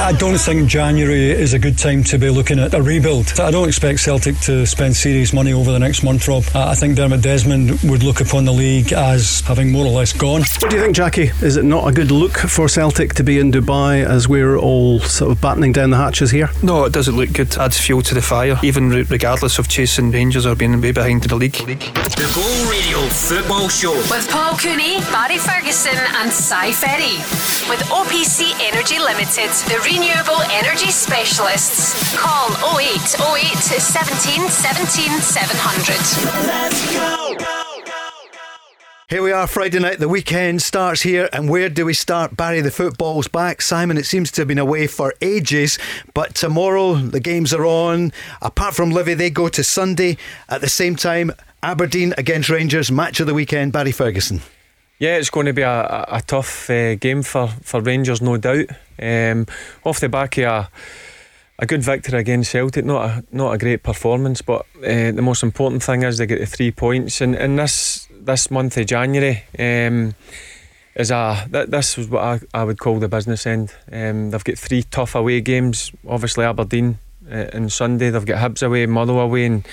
I don't think January is a good time to be looking at a rebuild. I don't expect Celtic to spend serious money over the next month, Rob. I think Dermot Desmond would look upon the league as having more or less gone. What do you think, Jackie? Is it not a good look for Celtic to be in Dubai as we're all sort of battening down the hatches here? No, it doesn't look good. Adds fuel to the fire, even regardless of chasing Rangers or being way behind in the league. The Go Radio Football Show with Paul Cooney, Barry Ferguson, and Si Ferry with OPC Energy Limited, the renewable energy specialists. Call 0808 17 17 700. Let's go. Here we are, Friday night. The weekend starts here, and where do we start? Barry, the football's back. Simon, it seems to have been away for ages, but tomorrow the games are on. Apart from Livy, they go to Sunday at the same time. Aberdeen against Rangers, match of the weekend. Barry Ferguson. Yeah, it's going to be a, a tough uh, game for, for Rangers, no doubt. Um, off the back of a, a good victory against Celtic, not a not a great performance, but uh, the most important thing is they get the three points. And in this this month of January, um, is a th- this is what I, I would call the business end. Um, they've got three tough away games. Obviously Aberdeen uh, on Sunday. They've got Hibs away, Motherwell away, and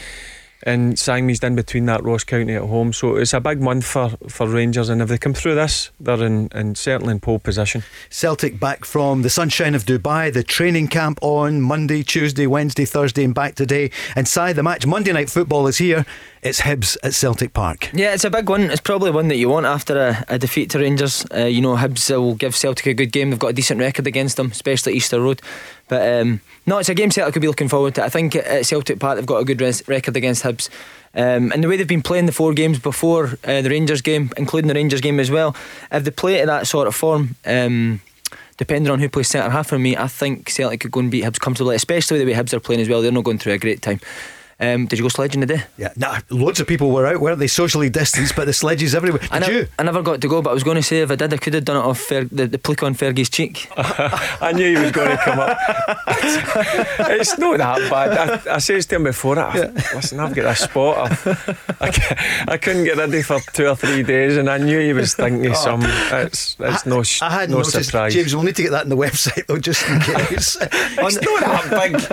and Siamese in between that Ross County at home. So it's a big month for, for Rangers, and if they come through this, they're in, in certainly in pole position. Celtic back from the sunshine of Dubai, the training camp on Monday, Tuesday, Wednesday, Thursday, and back today. And Si, the match Monday night football is here. It's Hibs at Celtic Park. Yeah, it's a big one. It's probably one that you want after a, a defeat to Rangers. Uh, you know, Hibs will give Celtic a good game. They've got a decent record against them, especially Easter Road. But um, no, it's a game Celtic could be looking forward to. I think at Celtic Park they've got a good res- record against Hibs. Um, and the way they've been playing the four games before uh, the Rangers game, including the Rangers game as well, if they play to that sort of form, um, depending on who plays centre half for me, I think Celtic could go and beat Hibs comfortably, especially the way Hibs are playing as well. They're not going through a great time. Um, did you go sledging today? Yeah, nah, loads of people were out, weren't they? Socially distanced, but the sledges everywhere. Did I you? I never got to go, but I was going to say if I did, I could have done it off Fer- the, the plick on Fergie's cheek. I knew he was going to come up. it's not that bad. I, I says to him before, I, yeah. listen, I've got a spot. I, I, couldn't get ready for two or three days, and I knew he was thinking oh. some. It's, it's I, no, I had no noticed, surprise. James, we'll need to get that on the website though, just in case. it's not that big.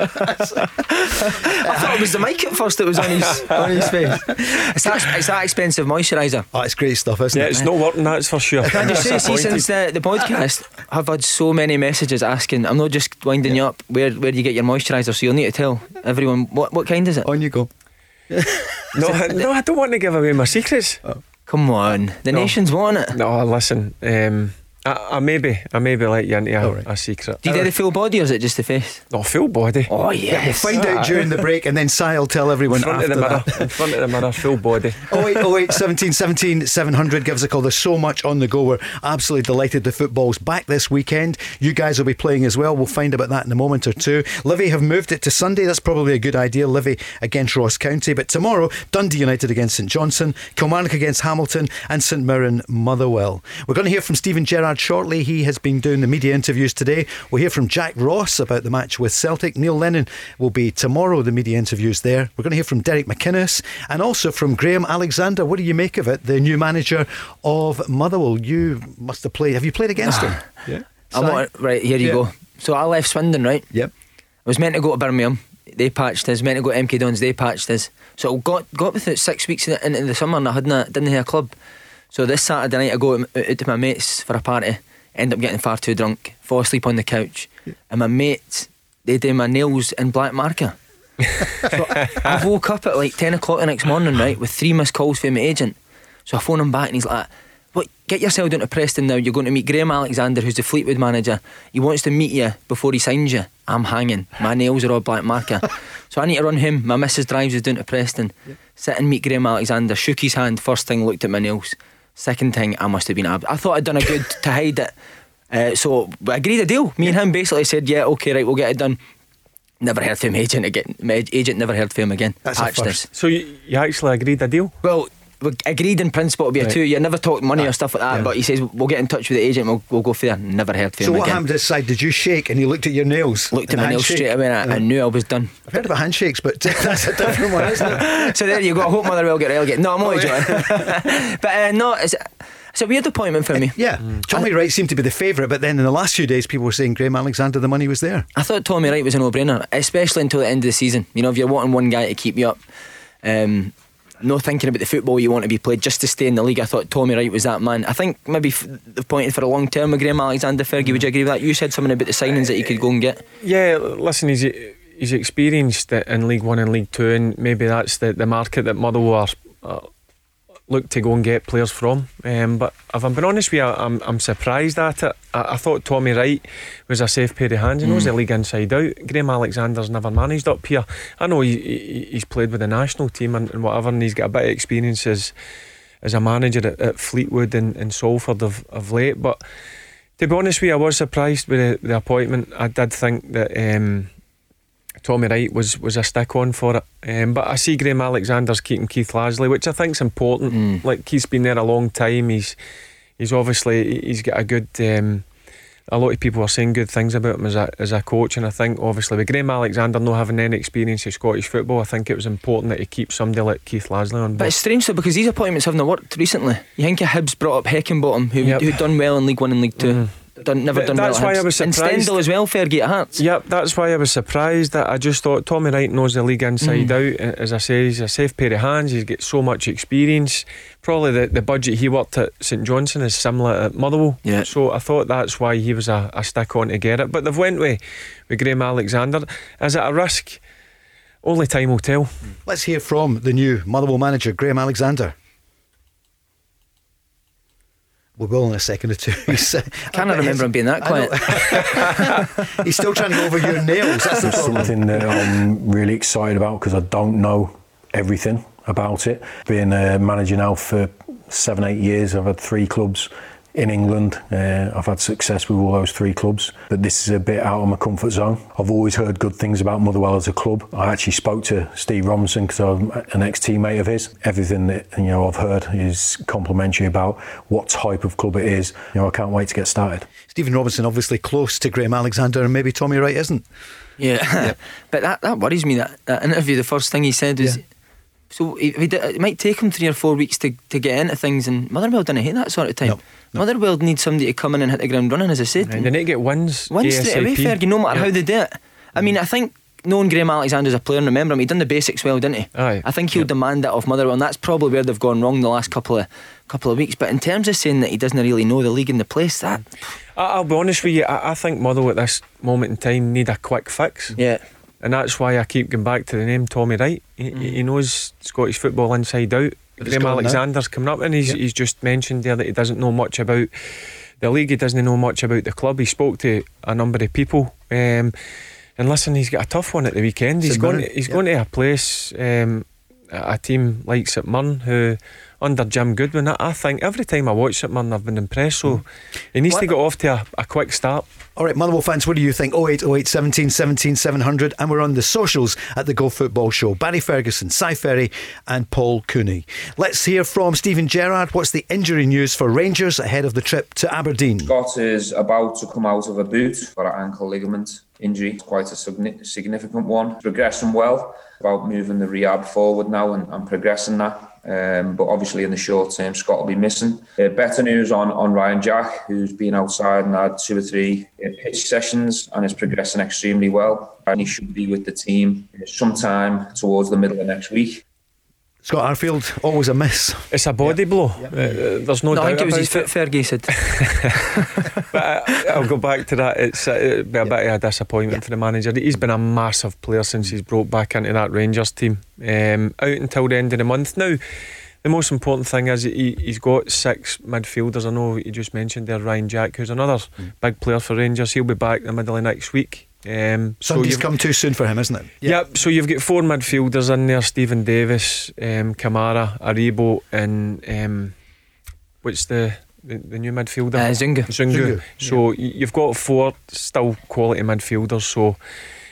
I thought it was the mic at first that was on his on his face. It's that, it's that expensive moisturiser. Oh, it's great stuff, isn't yeah, it? Yeah, it's not working, that's for sure. Can you say, see, since the, the podcast, I've had so many messages asking, I'm not just winding you up, where, where do you get your moisturiser? So you'll need to tell everyone, what, what kind is it? On you go. no, no, I don't want to give away my secrets. Oh. Come on, the no. nation's want it. No, listen. Um, I, I maybe I maybe let you into a, right. a secret. Do you do the full body or is it just the face? No, full body. Oh yes. Yeah, we'll find out during the break and then Si will tell everyone in front after of the mirror. That. In front of the mirror, full body. 08, 08 17 17 700 gives a call. There's so much on the go. We're absolutely delighted the football's back this weekend. You guys will be playing as well. We'll find about that in a moment or two. Livy have moved it to Sunday. That's probably a good idea. Livy against Ross County. But tomorrow, Dundee United against St Johnstone, Kilmarnock against Hamilton, and St Mirren Motherwell. We're going to hear from Steven Gerrard shortly. He has has been doing the media interviews today. We'll hear from Jack Ross about the match with Celtic. Neil Lennon will be tomorrow, the media interviews there. We're going to hear from Derek McInnes and also from Graham Alexander. What do you make of it? The new manager of Motherwell. You must have played. Have you played against him? yeah. I'm right, here you yeah. go. So I left Swindon, right? Yep. I was meant to go to Birmingham. They patched us. Meant to go to MK Dons. They patched us. So I got got with it six weeks into the summer and I hadn't didn't have a club. So this Saturday night I go out to my mates for a party end up getting far too drunk, fall asleep on the couch, and my mates they do my nails in black marker. so I woke up at like ten o'clock the next morning, right, with three missed calls from my agent. So I phone him back and he's like, "What? Get yourself down to Preston now. You're going to meet Graham Alexander, who's the Fleetwood manager. He wants to meet you before he signs you. I'm hanging. My nails are all black marker. so I need to run him. My missus drives us down to Preston. Sit and meet Graham Alexander. Shook his hand. First thing, looked at my nails. Second thing, I must have been. ab- I thought I'd done a good to hide it. Uh, so we agreed a deal. Me and him basically said, "Yeah, okay, right, we'll get it done." Never heard from agent again. My agent never heard from him again. That's a first. us. So you, you actually agreed a deal? Well, we agreed in principle to be a Right. two. You never talked money or stuff like that. yeah. But he says we'll get in touch with the agent. We'll, we'll go for there. Never heard from So him what again. happened this side? Did you shake and you looked at your nails? Looked at my nails straight away. And I, I knew I was done. I've heard about handshakes, but that's a different one, isn't it? so there you go. I hope Motherwell get relegated. No, I'm Oh, only joking. but uh, no, it's, it's a weird appointment for me. Yeah, Tommy Wright seemed to be the favourite, but then in the last few days, people were saying Graham Alexander, the money was there. I thought Tommy Wright was a no-brainer, especially until the end of the season. You know, if you're wanting one guy to keep you up, um, no thinking about the football you want to be played just to stay in the league. I thought Tommy Wright was that man. I think maybe f- they've for a long term with Graham Alexander. Fergie, would you agree with that? You said something about the signings that you could go and get. Yeah, listen, he's he's experienced in League One and League Two, and maybe that's the, the market that Motherwell are, look to go and get players from. Um, but if I'm being honest with you, I'm, I'm surprised at it. I, I thought Tommy Wright was a safe pair of hands. He knows the league inside out. Graham Alexander's never managed up here. I know he, he, he's played with the national team and, and whatever, and he's got a bit of experience as, as a manager at, at Fleetwood and, and Salford of, of late. But to be honest with you, I was surprised with the, the appointment. I did think that um, Tommy Wright was, was a stick on for it. Um, but I see Graham Alexander's keeping Keith Lasley, which I think's important. Like Keith's been there a long time. He's he's obviously he's got a good. Um, a lot of people are saying good things about him as a as a coach, and I think obviously with Graham Alexander not having any experience of Scottish football, I think it was important that he keep somebody like Keith Lasley on But it's strange though because these appointments haven't worked recently. You think Hibs brought up Heckingbottom, who Yep. who done well in League One and League 2 Done, never Th- done that's well. why I Hibs. was And surprised. Stendel as well, Fergie at Hearts. Yep, that's why I was surprised that I just thought Tommy Wright knows the league inside out. Uh, As I say, he's a safe pair of hands. He's got so much experience. Probably the, the budget he worked at St Johnstone is similar at Motherwell. Yeah. So I thought that's why he was a, a stick on to get it. But they've went with, with Graham Alexander. Is it a risk? Only time will tell. Let's hear from the new Motherwell manager, Graham Alexander. We will go in a second or two. He's, uh, Can't I remember him being that quiet. He's still trying to go over your nails. That's the something that I'm really excited about because I don't know everything about it. Being a manager now for seven, eight years, I've had three clubs in England. Uh, I've had success with all those three clubs, but this is a bit out of my comfort zone. I've always heard good things about Motherwell as a club. I actually spoke to Steve Robinson because I'm an ex-teammate of his. Everything that you know I've heard is complimentary about what type of club it is. You know, I can't wait to get started. Stephen Robinson, obviously close to Graham Alexander, and maybe Tommy Wright isn't. Yeah, but that, that worries me. That, that interview, the first thing he said was, so he, it might take him three or four weeks to, to get into things, and Motherwell didn't hate that sort of time. No, no. Motherwell needs somebody to come in and hit the ground running, as I said. Right, they need to get wins. One straight away, ASAP. Fergie, no matter Yeah. how they do it. I mean, I think knowing Graham Alexander as a player, and remember him, he done the basics well, didn't he? Aye. I think he'll demand that of Motherwell, and that's probably where they've gone wrong the last couple of couple of weeks. But in terms of saying that he doesn't really know the league and the place, that I'll be honest with you. I, I think Motherwell at this moment in time need a quick fix. yeah. And that's why I keep going back to the name Tommy Wright. He, he knows Scottish football inside out. It's Graham. Alexander's coming up, and he's, he's just mentioned there that he doesn't know much about the league. He doesn't know much about the club. He spoke to a number of people, um, and listen, he's got a tough one at the weekend. He's going. To, he's yeah. going to a place, um, a a team like St Mirren, who under Jim Goodwin. I, I think every time I watch St man, I've been impressed. So he needs to What- get off to a, a quick start. All right, Motherwell fans, what do you think? 0808 17 17 700. And we're on the socials at the Go Football Show. Barry Ferguson, Si Ferry, and Paul Cooney. Let's hear from Steven Gerrard. What's the injury news for Rangers ahead of the trip to Aberdeen? Scott is about to come out of a boot for an ankle ligament injury. It's quite a significant one. Progressing well, about moving the rehab forward now and, and progressing that. Um, but obviously, in the short term, Scott will be missing. Uh, better news on, on Ryan Jack, who's been outside and had two or three uh, pitch sessions and is progressing extremely well. And he should be with the team sometime towards the middle of next week. Scott Arfield, always a miss. It's a body blow. Uh, uh, there's no, No, I think it was his foot, Fergie said. but I, I'll go back to that. It's uh, it'd be a bit of a disappointment for the manager. He's been a massive player since he's broke back into that Rangers team. Um, out until the end of the month now. The most important thing is he, he's got six midfielders. I know you just mentioned there Ryan Jack, who's another big player for Rangers. He'll be back in the middle of next week. Um, Sunday's you've- come too soon for him, isn't it? Yep. So you've got four midfielders in there: Steven Davis, um, Kamara, Aribo, and um, what's the the, the new midfielder? Uh, Zungu. Zungu. Zungu, So y you've got four still quality midfielders. So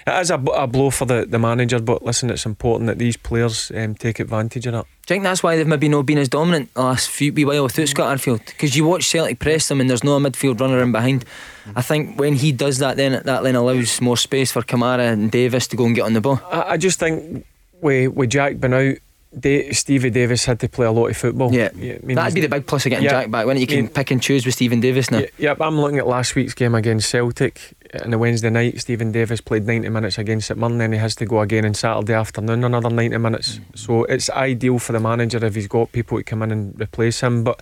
it is a, a blow for the, the manager, but listen, it's important that these players um, take advantage of that. Do you think that's why they've maybe not been as dominant the last few wee while without Scott Arfield? Because you watch Celtic press them and there's no midfield runner in behind. I think when he does that, then that then allows more space for Kamara and Davis to go and get on the ball. I, I just think with, with Jack been out, Da- Stevie Davis had to play a lot of football. Yeah, I mean, that'd be the big plus of getting Yeah. Jack back. When you can Yeah. pick and choose with Steven Davis now. Yeah, yep, I'm looking at last week's game against Celtic on the Wednesday night. Steven Davis played 90 minutes against St Mirren, then he has to go again on Saturday afternoon, another 90 minutes. Mm. So it's ideal for the manager if he's got people to come in and replace him. But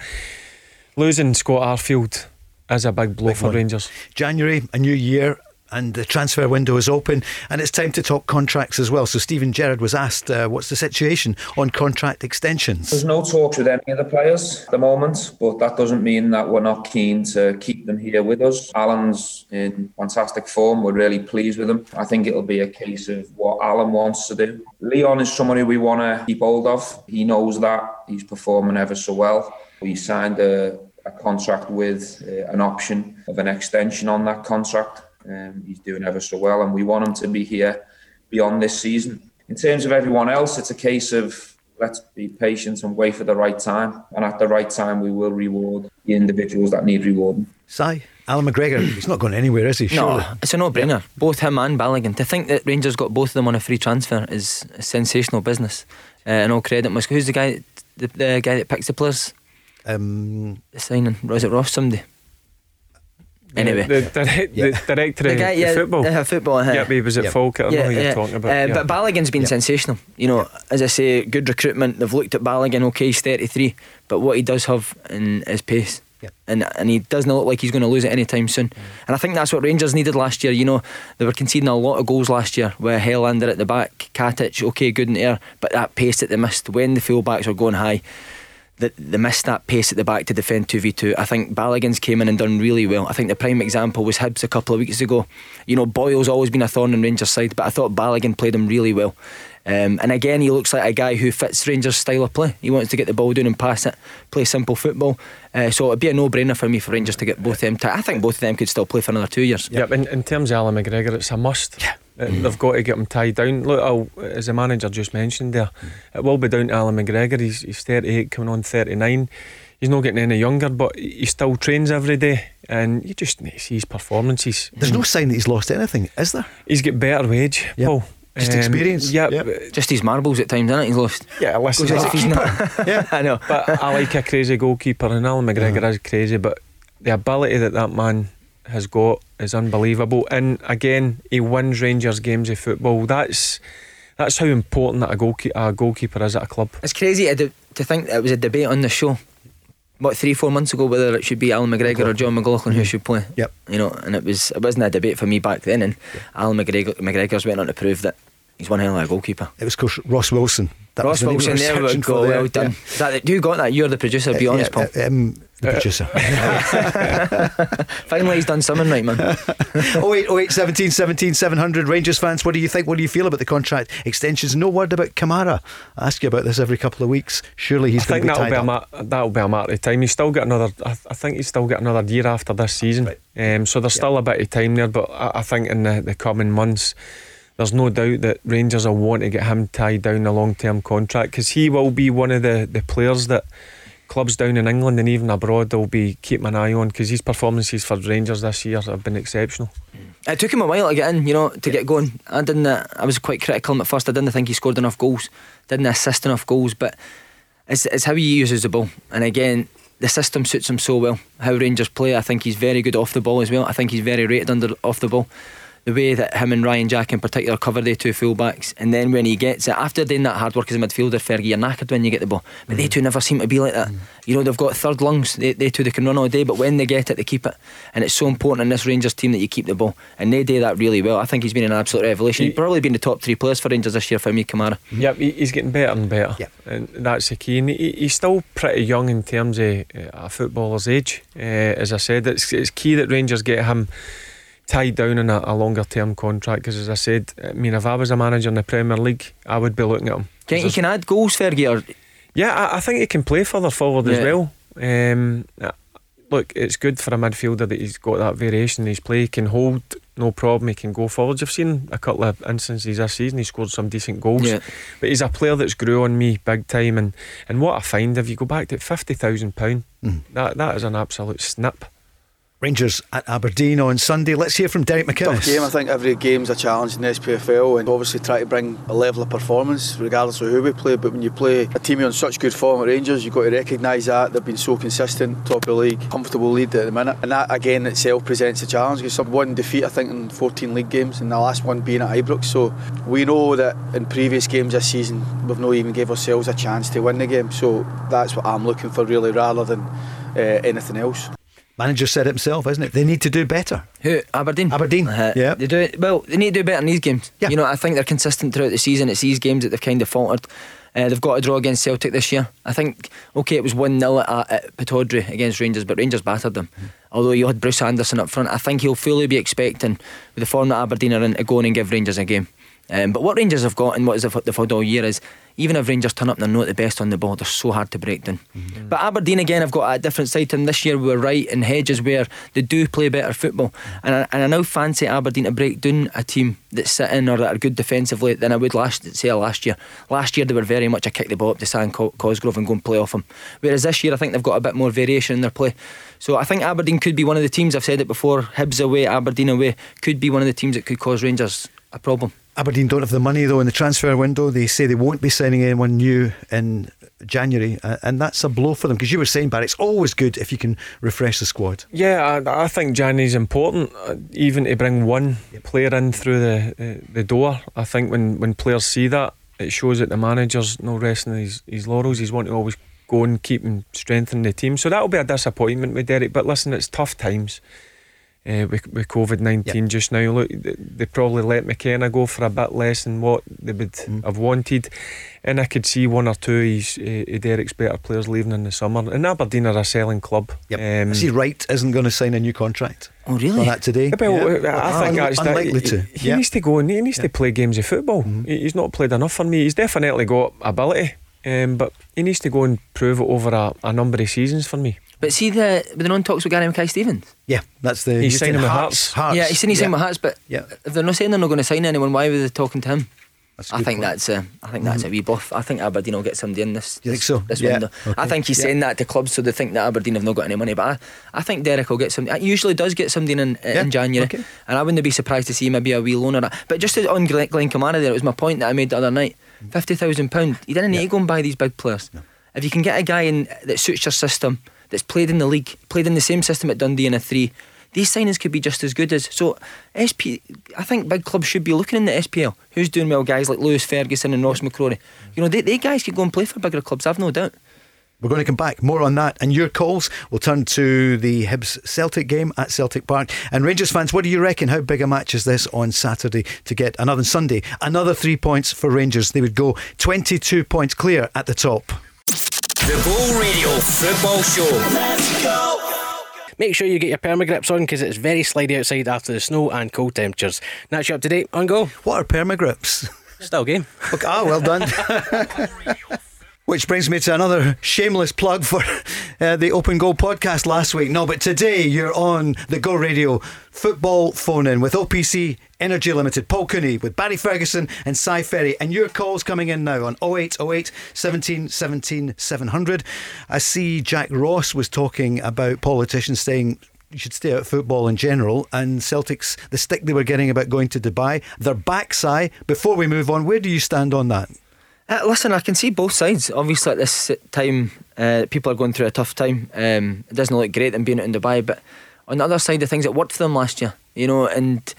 losing Scott Arfield is a big blow Big for one. Rangers. January, a new year. And the transfer window is open, and it's time to talk contracts as well. So Steven Gerrard was asked, uh, "What's the situation on contract extensions?" There's no talks with any of the players at the moment, but that doesn't mean that we're not keen to keep them here with us. Allan's in fantastic form. We're really pleased with him. I think it'll be a case of what Allan wants to do. Leon is someone who we want to keep hold of. He knows that. He's performing ever so well. We signed a, a contract with uh, an option of an extension on that contract. Um, he's doing ever so well, and we want him to be here beyond this season. In terms of everyone else, it's a case of let's be patient and wait for the right time. And at the right time, we will reward the individuals that need rewarding. Si, Allan McGregor, he's not going anywhere, is he? Surely. No, it's a no-brainer. Both him and Balogun. To think that Rangers got both of them on a free transfer is a sensational business. Uh, and all credit must. Who's the guy? The, the guy that picks the players. Um, The signing. Was it Ross? Somebody. Anyway. The, direct, Yeah. the director The of guy, the yeah, football. uh, football. uh, Yep, he was at Yep. Falkirk. I know who you're talking about. Uh, yeah. But Balogun's been sensational. You know, as I say, good recruitment. They've looked at Balogun. Okay, he's 33, but what he does have in his pace. Yep. And, and he doesn't look like he's going to lose it anytime soon. And I think that's what Rangers needed last year. You know, they were conceding a lot of goals last year with Helander at the back, Katic, okay, good in the air, but that pace that they missed when the fullbacks were going high, that they missed that pace at the back to defend 2v2. I think Balogun's came in and done really well. I think the prime example was Hibs a couple of weeks ago. You know, Boyle's always been a thorn in Rangers' side, but I thought Balogun played him really well. Um, and again, he looks like a guy who fits Rangers' style of play. He wants to get the ball down and pass it, play simple football. Uh, so it'd be a no-brainer for me for Rangers to get both of them. I think both of them could still play for another two years. Yep, in, in terms of Allan McGregor, it's a must. Yeah. Uh, they've got to get him tied down. Look, I'll, as the manager just mentioned there, it will be down to Allan McGregor. He's, he's 38, coming on 39. He's not getting any younger, but he still trains every day, and you just need to see his performances. There's no sign that he's lost anything, is there? He's got better wage, Yep. Paul. Just um, experience. Yeah, Yep. Just his marbles at times, isn't it? He's lost. yeah. Listen, Goes I- off his nut. Yeah. I know. but I like a crazy goalkeeper, and Allan McGregor is crazy. But the ability that that man has got is unbelievable. And again, he wins Rangers games of football. That's that's how important that a, goalkeeper, a goalkeeper is at a club. It's crazy to, to think that it was a debate on the show. What three, four months ago, whether it should be Allan McGregor or Jon McLaughlin who mm-hmm. should play. Yep. You know, and it was it wasn't a debate for me back then. And Allan McGregor McGregor's went on to prove that he's one hell of a goalkeeper. It was, of course, Ross Wilson. That Ross was the name we Wilson, there we go. there. Well done. Is that, who got that? You're the producer. Be Yeah. honest, Paul. Uh, um, the producer. Finally, he's done something right, man. 08, 08, 17, 17, 700. Rangers fans, what do you think? What do you feel about the contract extensions? No word about Kamara. I ask you about this every couple of weeks. Surely he's I going think to be that'll tied be, a up. ma- that'll be a matter of time. He's still got another. I, I think he's still got another year after this season. Right. Um, so there's still a bit of time there, but I, I think in the, the coming months, there's no doubt that Rangers will want to get him tied down a long term contract because he will be one of the, the players that clubs down in England and even abroad will be keeping an eye on because his performances for Rangers this year have been exceptional. It took him a while to get in, you know, to get going. I didn't. I was quite critical at first. I didn't think he scored enough goals, didn't assist enough goals. But it's, it's how he uses the ball. And again, the system suits him so well. How Rangers play, I think he's very good off the ball as well. I think he's very rated under off the ball. The way that him and Ryan Jack in particular cover the two fullbacks, and then when he gets it, after doing that hard work as a midfielder, Fergie, you're knackered when you get the ball. But they two never seem to be like that. You know, they've got third lungs. They, they two they can run all day, but when they get it, they keep it. And it's so important in this Rangers team that you keep the ball, and they do that really well. I think he's been an absolute revelation. He's probably been the top three players for Rangers this year for me, Kamara. Yep, he's getting better and better. Yep. And that's the key. And he, he's still pretty young in terms of uh, a footballer's age. Uh, as I said, it's, it's key that Rangers get him tied down in a, a longer term contract because, as I said, I mean, if I was a manager in the Premier League, I would be looking at him. Think he can add goals, Fergie, or Yeah, I, I think he can play further forward as well. Um, look, it's good for a midfielder that he's got that variation in his play. He can hold, no problem. He can go forwards. I've seen a couple of instances this season. He scored some decent goals. Yeah. But he's a player that's grew on me big time. And, and what I find, if you go back to fifty thousand pound, Mm. that that is an absolute snip. Rangers at Aberdeen on Sunday. Let's hear from Derek McInnes. Tough game. I think every game's a challenge in the SPFL, and obviously try to bring a level of performance regardless of who we play. But when you play a team on such good form at Rangers, you've got to recognise that they've been so consistent, top of the league, comfortable lead at the minute, and that again itself presents a challenge. Because some one defeat, I think, in 14 league games, and the last one being at Ibrox. So we know that in previous games this season, we've not even gave ourselves a chance to win the game. So that's what I'm looking for, really, rather than uh, anything else. Manager said it himself, isn't it? They need to do better. Who Aberdeen? Aberdeen. Uh, yeah. They do it well. They need to do better in these games. Yeah. You know, I think they're consistent throughout the season. It's these games that they've kind of faltered. Uh, they've got a draw against Celtic this year. I think okay, it was one 0 at, at Pittodrie against Rangers, but Rangers battered them. Although you had Bruce Anderson up front, I think he'll fully be expecting with the form that Aberdeen are in to go in and give Rangers a game. Um, but what Rangers have got and what is they've they've had all year is even if Rangers turn up and they're not the best on the ball, they're so hard to break down. But Aberdeen again have got a different side to them this year. We're right in Hedges where they do play better football, and I, and I now fancy Aberdeen to break down a team that's sitting or that are good defensively than I would last say last year. Last year they were very much a kick the ball up to San Co- Cosgrove and go and play off them. Whereas this year I think they've got a bit more variation in their play. So I think Aberdeen could be one of the teams. I've said it before. Hibs away, Aberdeen away could be one of the teams that could cause Rangers a problem. Aberdeen don't have the money though in the transfer window. They say they won't be signing anyone new in January, uh, and that's a blow for them. Because you were saying, Barry, it's always good if you can refresh the squad. Yeah, I, I think January's important, uh, even to bring one player in through the, the the door. I think when, when players see that, it shows that the manager's no resting his, his laurels. He's wanting to always go and keep and strengthen the team. So that'll be a disappointment with Derek. But listen, it's tough times. Uh, with, with COVID 19 just now, look, they, they probably let McKenna go for a bit less than what they would have wanted. And I could see one or two of his, uh, Derek's better players leaving in the summer. And Aberdeen are a selling club. Um, I see Wright isn't going to sign a new contract. Oh, really? For that today. Well, Yeah. I think Un- that's that- unlikely he, to. He Yeah. needs to go and he needs to play games of football. Mm-hmm. He's not played enough for me. He's definitely got ability, um, but he needs to go and prove it over a, a number of seasons for me. But see the with the non talks with Gary Mackay Stevens. Yeah, that's the. He's you signing said with Hearts. Hearts. Yeah, he's saying he's yeah. saying with Hearts, but Yeah. if they're not saying they're not going to sign anyone, why were they talking to him? That's a I good think point. that's a, I think that's a wee bluff. I think Aberdeen will get somebody in this. You think so? This Yeah. window. I think he's Yeah. saying that to clubs so they think that Aberdeen have not got any money. But I, I think Derek will get somebody. He usually does get somebody in Yeah, in January, okay. and I wouldn't be surprised to see him maybe a wee loaner. But just on Glen, Glenn Kamara there, it was my point that I made the other night. Mm. Fifty thousand pound. You didn't need to go and buy these big players. If you can get a guy in that suits your system, that's played in the league, played in the same system at Dundee in a three. These signings could be just as good as so. SP, I think big clubs should be looking in the SPL. Who's doing well? Guys like Lewis Ferguson and Ross McCrorie. You know, they, they guys could go and play for bigger clubs. I've no doubt. We're going to come back. More on that and your calls. We'll turn to the Hibs Celtic game at Celtic Park. And Rangers fans, what do you reckon? How big a match is this on Saturday to get another Sunday? Another three points for Rangers. They would go 22 points clear at the top. The Bull Radio Football Show. Let's go. Make sure you get your permagrips on because it's very slidey outside after the snow and cold temperatures. That's you up to date on go. What are permagrips? Still game. Okay, ah, well done. Which brings me to another shameless plug for uh, the Open Goal podcast last week. No, but today you're on the Go Radio football phone in with OPC Energy Limited, Paul Cooney with Barry Ferguson and Si Ferry. And your calls coming in now on 0808 17 17 700. I see Jack Ross was talking about politicians saying you should stay out of football in general. And Celtic's, the stick they were getting about going to Dubai, their backside. Before we move on, where do you stand on that? Uh, listen, I can see both sides. Obviously, at this time, uh, people are going through a tough time. Um, it doesn't look great them being in Dubai, but on the other side of things, it worked for them last year. You know, and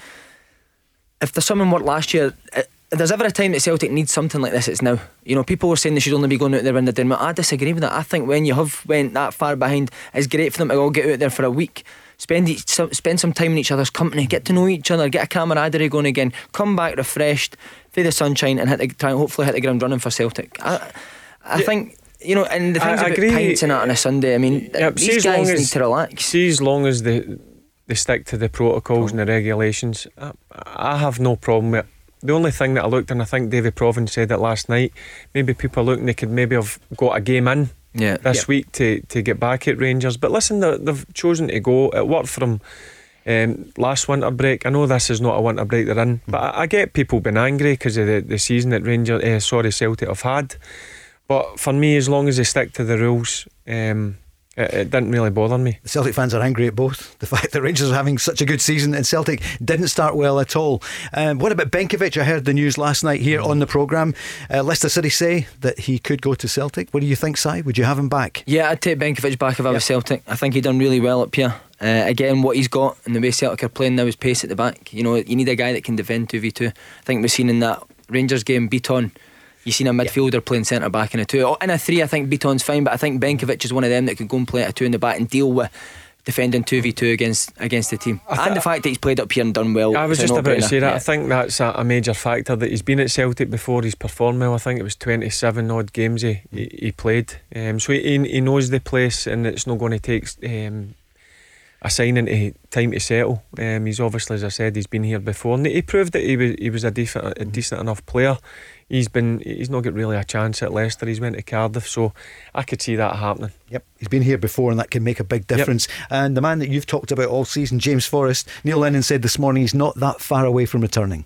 if there's something worked last year, it, if there's ever a time that Celtic needs something like this, it's now. You know, people were saying they should only be going out there when they're doing. I disagree with that. I think when you have went that far behind, it's great for them to all get out there for a week. Spend each, spend some time in each other's company, get to know each other, get a camaraderie going again, come back refreshed, feel the sunshine, and hit the, try and hopefully hit the ground running for Celtic. I, I think you know, and the things I about agree. pints and that on a Sunday. I mean, see these guys as- need to relax. See, as long as they they stick to the protocols and the regulations, I, I have no problem with it. The only thing that I looked, and I think David Provan said it last night, maybe people are looking they could maybe have got a game in yeah. this week to, to get back at Rangers. But listen, they, they've chosen to go. It worked for them um, last winter break. I know this is not a winter break they're in, but I, I get people being angry because of the, the season that Rangers, uh, sorry, Celtic have had. But for me, as long as they stick to the rules, um, it, it didn't really bother me. The Celtic fans are angry at both. The fact that Rangers are having such a good season and Celtic didn't start well at all. Um, what about Benkovic? I heard the news last night here on the programme. Uh, Leicester City say that he could go to Celtic. What do you think, Si? Would you have him back? Yeah, I'd take Benkovic back if I was Celtic. I think he done really well up here. Uh, again, what he's got and the way Celtic are playing now is pace at the back. You know, you need a guy that can defend 2v2. I think we've seen in that Rangers game, Bitton. you've seen a midfielder playing centre back in a two. Oh, In a three, I think Bitton's fine, but I think Benkovic is one of them that can go and play at a two in the back and deal with defending 2v2 against against the team. and the fact that he's played up here and done well. I was just about to say that. Yeah. I think that's a, a major factor that he's been at Celtic before. He's performed well. I think it was 27 odd games he, he, he played. Um, so he, he knows the place and it's not going to take um, a signing to time to settle. Um, he's obviously, as I said, he's been here before and he proved that he was, he was a, decent, a decent enough player. He's been he's not got really a chance at Leicester. He's went to Cardiff, so I could see that happening. Yep, he's been here before, and that can make a big difference. And the man that you've talked about all season, James Forrest, Neil Lennon said this morning he's not that far away from returning.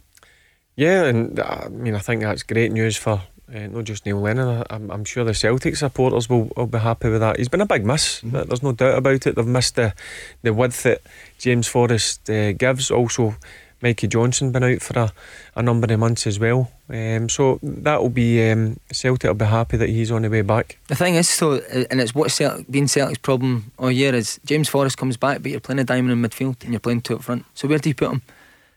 Yeah, and uh, I mean, I think that's great news for uh, not just Neil Lennon. I- I'm, I'm sure the Celtic supporters will, will be happy with that. He's been a big miss. There- There's no doubt about it. They've missed the, the width that James Forrest uh, gives. Also, Mikey Johnston been out for a, a number of months as well. Um, so that will be um, Celtic will be happy that he's on the way back. The thing is, though, uh, and it's what's Celtic, been Celtic's problem all year is James Forrest comes back, but you're playing a diamond in midfield and you're playing two up front. So where do you put him?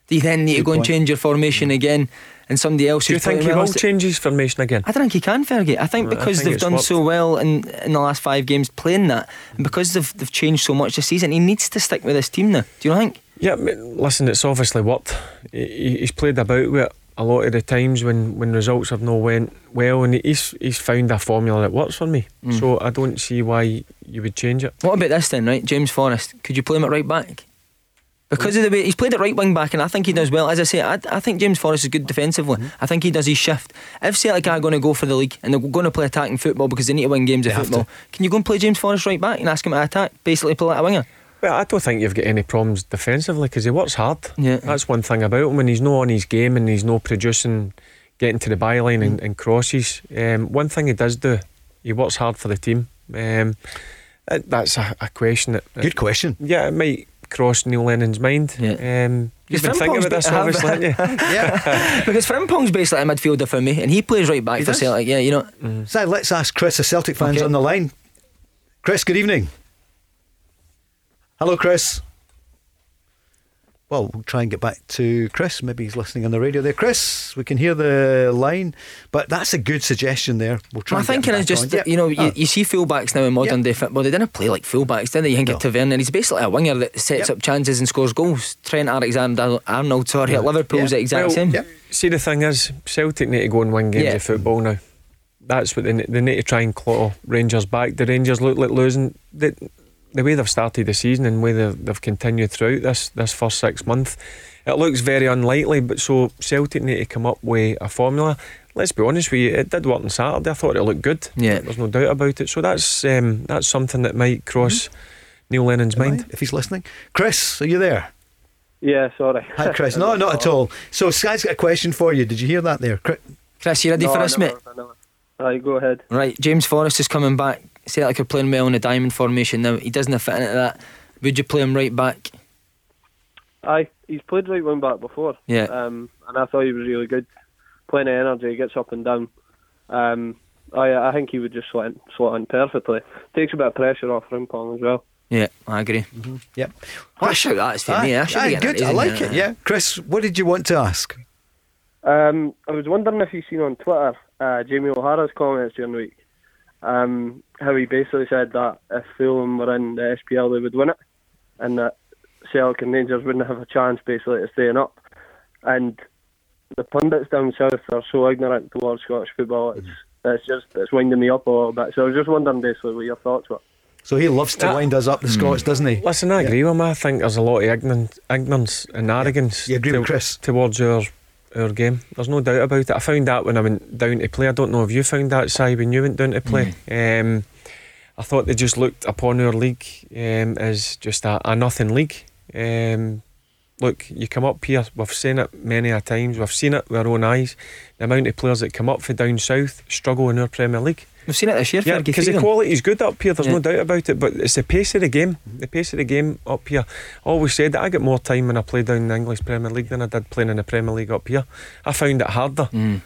Do you then need to Good go and change your formation again and somebody else Do you think he well will is- change his formation again? I don't think he can, Fergie. I think Right, I because think they've done worked. so well in in the last five games playing that, and because they've they've changed so much this season, he needs to stick with this team now. Do you think? Yeah, listen, it's obviously worked. He, he's played about with it a lot of the times when, when results have not went well, and he's he's found a formula that works for me. Mm. So I don't see why you would change it. What about this then, right? James Forrest, could you play him at right back? Because of the way he's played at right wing back, and I think he does well. As I say, I, I think James Forrest is good defensively. Mm-hmm. I think he does his shift. If Celtic are going to go for the league and they're going to play attacking football because they need to win games of They have football, can you go and play James Forrest right back and ask him to attack? Basically, play like a winger. Well, I don't think you've got any problems defensively because he works hard. Yeah. That's one thing about him. When he's not on his game and he's not producing, getting to the byline Mm. and, and crosses, um, one thing he does do, he works hard for the team. Um, that's a, a question. That, Good question. Yeah, it might cross Neil Lennon's mind. Yeah. Um, you've been thinking about this, obviously, haven't you? yeah. because Frimpong's basically a midfielder for me, and he plays right back He for does. Celtic. Yeah, you know. Mm. So let's ask Chris, a Celtic fans Okay. on the line. Chris, good evening. Hello, Chris. Well, we'll try and get back to Chris. Maybe he's listening on the radio there. Chris, we can hear the line, but that's a good suggestion there. We'll try My and get him thinking is just, on. you know, you, Ah. you see fullbacks now in modern day football, they didn't play like fullbacks, did they? You think of and he's basically a winger that sets up chances and scores goals. Trent Alexander Arnold, sorry, at Liverpool's the exact Well, same. See, the thing is, Celtic need to go and win games Yeah. of football now. That's what they, they need to try and claw Rangers back. The Rangers look like losing. The, the way they've started the season and the way they've, they've continued throughout this this first six months, it looks very unlikely. But so Celtic need to come up with a formula. Let's be honest with you, it did work on Saturday. I thought it looked good. Yeah. there's no doubt about it. So that's um, that's something that might cross Neil Lennon's mind if he's listening. Chris, are you there? Yeah, sorry. Hi, Chris. No, not at all. So, Sky's got a question for you. Did you hear that there? Chris, Chris, you ready No, for I this, never- mate? I never- Right, go ahead. Right, James Forrest is coming back. Celtic are playing well in the diamond formation now. He doesn't fit into that. Would you play him right back? Aye, he's played right wing back before. Yeah. Um, and I thought he was really good. Plenty of energy, gets up and down. Um, I I think he would just slot in, slot in perfectly. Takes a bit of pressure off Frimpong as well. Yeah, I agree. Yep. What a shout that is for Aye, me. I should aye, be getting good. it, I like it. Yeah, Chris, what did you want to ask? Um, I was wondering if you've seen on Twitter uh, Jamie O'Hara's comments during the week. Um, how he basically said that if Fulham were in the SPL, they would win it, and that Celtic and Rangers wouldn't have a chance basically to staying up. And the pundits down south are so ignorant towards Scottish football. It's mm-hmm. it's just it's winding me up a little bit. So I was just wondering basically what your thoughts were. So he loves to ah. wind us up, the mm. Scots, doesn't he? Listen, I agree with him. I think there's a lot of ignorance, ignorance and arrogance You agree with Chris? towards our our game. There's no doubt about it. I found that when I went down to play. I don't know if you found that, Si, when you went down to play. Um, I thought they just looked upon our league um, as just a, a nothing league. Um, look, you come up here, we've seen it many a times, we've seen it with our own eyes. The amount of players that come up for down south struggle in our Premier League. We've seen it this year, Yeah, because the quality is good up here. There's Yeah. no doubt about it. But it's the pace of the game. The pace of the game up here. I always said that I get more time when I play down in the English Premier League than I did playing in the Premier League up here. I found it harder. Mm.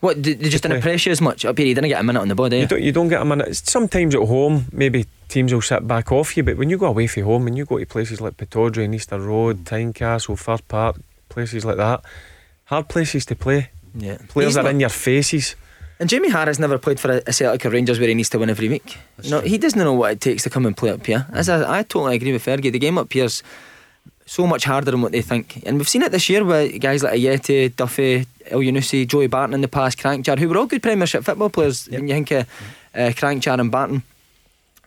What, they they just didn't press you as much up here? You didn't get a minute on the body. You don't, you don't get a minute. Sometimes at home, maybe teams will sit back off you, but when you go away from home and you go to places like Pittodrie and Easter Road, Tynecastle, Fir Park, places like that, hard places to play. Yeah. Players He's are in your faces. And Jamie Harris never played for a, a Celtic or Rangers where he needs to win every week. you know, he doesn't know what it takes to come and play up here. As I, I totally agree with Fergie. The game up here's so much harder than what they think. And we've seen it this year with guys like Ayeti, Duffy, Elyounoussi, Joey Barton in the past, Kranjcar, who were all good Premiership football players. When you think of uh, Kranjcar and Barton.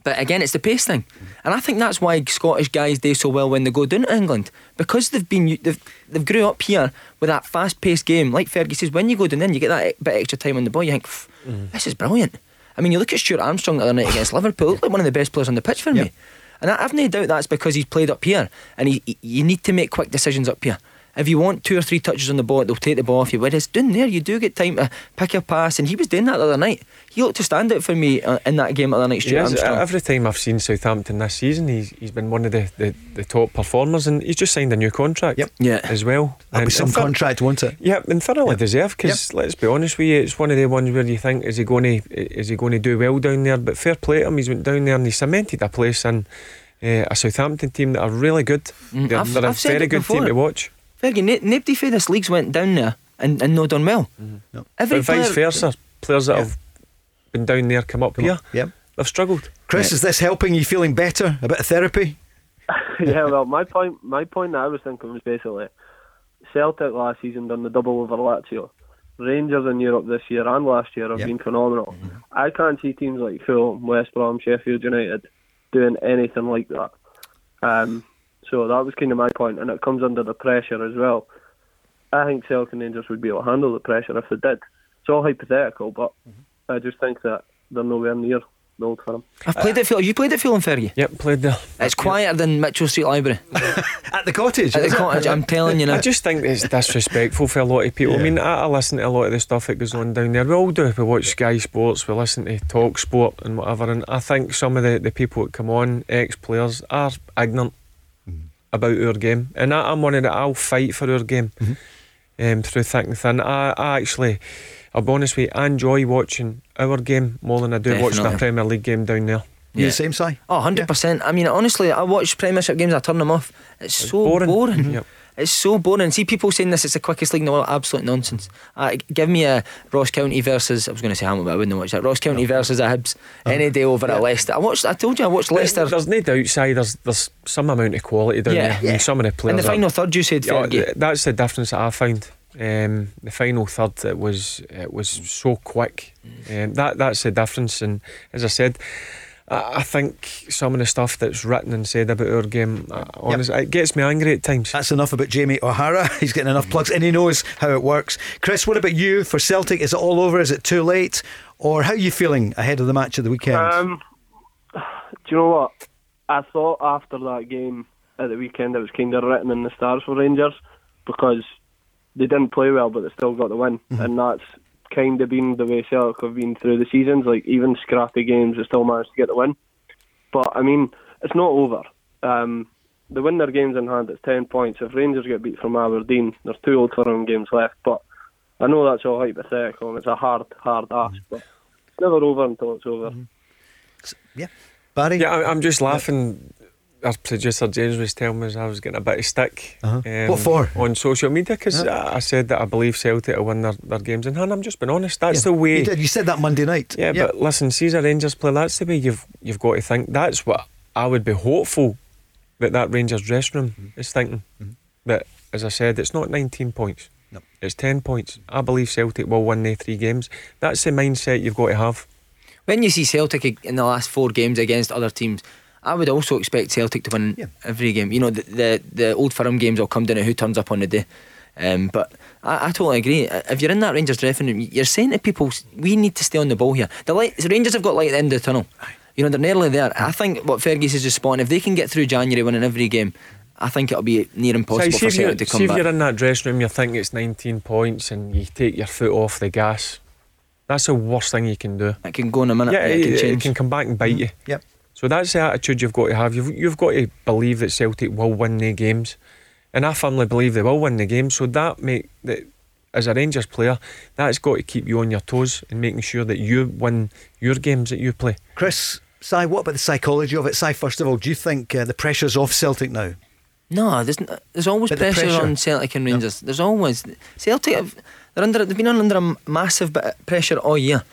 But again, it's the pace thing, and I think that's why Scottish guys do so well when they go down to England because they've been they've they've grew up here with that fast-paced game. Like Fergie says, when you go down, in, you get that bit extra time on the ball. You think, "Pff, mm. this is brilliant. I mean, you look at Stuart Armstrong the other night against Liverpool, looked like one of the best players on the pitch for me. And I, I've no doubt that's because he's played up here, and he, he- you need to make quick decisions up here. If you want two or three touches on the ball, they'll take the ball off you. Whereas down there, you do get time to pick your pass, and he was doing that the other night. He looked to stand out for me uh, in that game the other night, Stuart Yes, Armstrong. every time I've seen Southampton this season, he's he's been one of the, the, the top performers, and he's just signed a new contract. Yep. Yeah. as well. That'll be And- some and for- contract, won't it? Yeah, and thoroughly deserved. Because let's be honest with you, it's one of the ones where you think is he going to is he going to do well down there? But fair play to him, he's went down there and he cemented a place in uh, a Southampton team that are really good. Mm, they're I've- they're a I've said very it good team to watch. Fergie, na- nobody for this league's went down there and, and not done well. Every but vice versa, players that have been down there come up here. Yep. They've struggled. Chris, is this helping you feeling better? A bit of therapy? yeah, well, my point, my point that I was thinking was basically Celtic last season done the double over Lazio. Rangers in Europe this year and last year have been phenomenal. I can't see teams like Fulham, West Brom, Sheffield United doing anything like that. Um, so that was kind of my point, and it comes under the pressure as well. I think Celtic and Rangers would be able to handle the pressure if they did. It's all hypothetical, but I just think that they're nowhere near the old firm. I've played at Fulham. You played at Fulham, Fergie? Yep, played there. It's quieter than Mitchell Street Library. At the cottage? At the cottage, I'm telling you now. I just think it's disrespectful for a lot of people. I mean, I, I listen to a lot of the stuff that goes on down there. We all do. We watch Sky Sports, we listen to Talk Sport and whatever. And I think some of the, the people that come on, ex players, are ignorant about our game. And I, I'm one of the, I'll fight for our game um, through thick and thin. I, I actually, I'll be honest with you, I enjoy watching our game more than I do watching a Premier League game down there. You the same, side? Oh, 100%. I mean, honestly, I watch Premiership games, I turn them off. It's, so boring. boring. Yep. It's so boring. See people saying this, it's the quickest league in the world. Absolute nonsense. Uh, give me a Ross County versus, I was going to say Hamilton, but I wouldn't watch that. Ross County versus a Hibs any day over at Leicester. I watched, I told you, I watched Leicester. There's no doubt, Si, there's, there's some amount of quality down Yeah, there. I yeah. mean, some of the players. In the are- final third, you said, Yeah, Fergie. that's the difference that I found. Um, the final third, it was it was so quick. Um, that that's the difference. And as I said, I, I think some of the stuff that's written and said about our game, uh, honestly, it gets me angry at times. That's enough about Jamie O'Hara. He's getting enough plugs and he knows how it works. Chris, what about you for Celtic? Is it all over? Is it too late? Or how are you feeling ahead of the match of the weekend? Um, do you know what? I thought after that game at the weekend it was kind of written in the stars for Rangers because they didn't play well, but they still got the win, and that's kind of been the way Celtic have been through the seasons. Like even scrappy games, they still managed to get the win. But I mean, it's not over. Um, they win their games in hand. It's ten points. If Rangers get beat from Aberdeen, there's two Old Firm games left. But I know that's all hypothetical and it's a hard, hard ask. But it's never over until it's over. Yeah, Barry? Yeah, I, I'm just laughing. Our producer James was telling me I was getting a bit of stick. Uh-huh. um, What for? On social media because Yeah. I, I said that I believe Celtic will win their, their games in hand. I'm just being honest. That's Yeah, the way. You, did. you said that Monday night. Yeah, but listen, Caesar Rangers play. That's the way you've you've got to think. That's what I would be hopeful that that Rangers dressing room Mm-hmm. is thinking. But as I said, it's not 19 points. No. It's 10 points. I believe Celtic will win the three games. That's the mindset you've got to have. When you see Celtic in the last four games against other teams, I would also expect Celtic to win every game. You know, the, the the old firm games will come down to who turns up on the day. Um, but I, I totally agree. If you're in that Rangers dressing room, you're saying to people, we need to stay on the ball here. The light, the Rangers have got light at the end of the tunnel. You know, they're nearly there. I think what Fergus is just spotting, if they can get through January winning every game, I think it'll be near impossible See, for Celtic to come see come if back. you're in that dressing room, you're thinking it's 19 points and you take your foot off the gas. That's the worst thing you can do. It can go in a minute. Yeah, it, it, can it can come back and bite you. Yep. So that's the attitude you've got to have. You've, you've got to believe that Celtic will win the games. And I firmly believe they will win the game. So that make that as a Rangers player, that's got to keep you on your toes and making sure that you win your games that you play. Chris, Si, what about the psychology of it? Si, first of all, do you think uh, the pressure's off Celtic now? No, there's n- there's always But the pressure, pressure- on Celtic and Rangers. There's always Celtic. Have, they're under. They've been under a massive bit of pressure all year.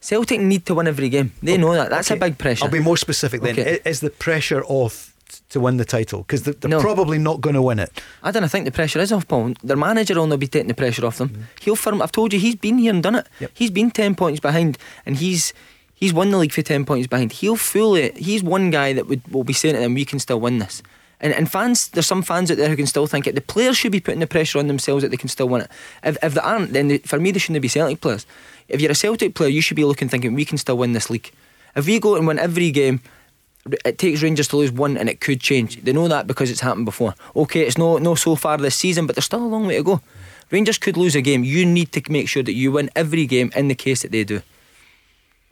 Celtic need to win every game. They know that. That's a big pressure. I'll be more specific then. Okay. Is the pressure off to win the title? Because they're, they're No. probably not going to win it. I don't think the pressure is off Paul. Their manager will not be taking the pressure off them. Mm-hmm. He'll firm. I've told you, he's been here and done it. He's been ten points behind, and he's he's won the league for ten points behind. He'll fully. He's one guy that would will be saying to them, "We can still win this." And, and fans, there's some fans out there who can still think it. The players should be putting the pressure on themselves that they can still win it. If, if they aren't, then they, for me they shouldn't be Celtic players. If you're a Celtic player, you should be looking thinking we can still win this league. If we go and win every game, it takes Rangers to lose one and it could change. They know that because it's happened before. Okay, it's no no so far this season, but there's still a long way to go. Rangers could lose a game. You need to make sure that you win every game in the case that they do.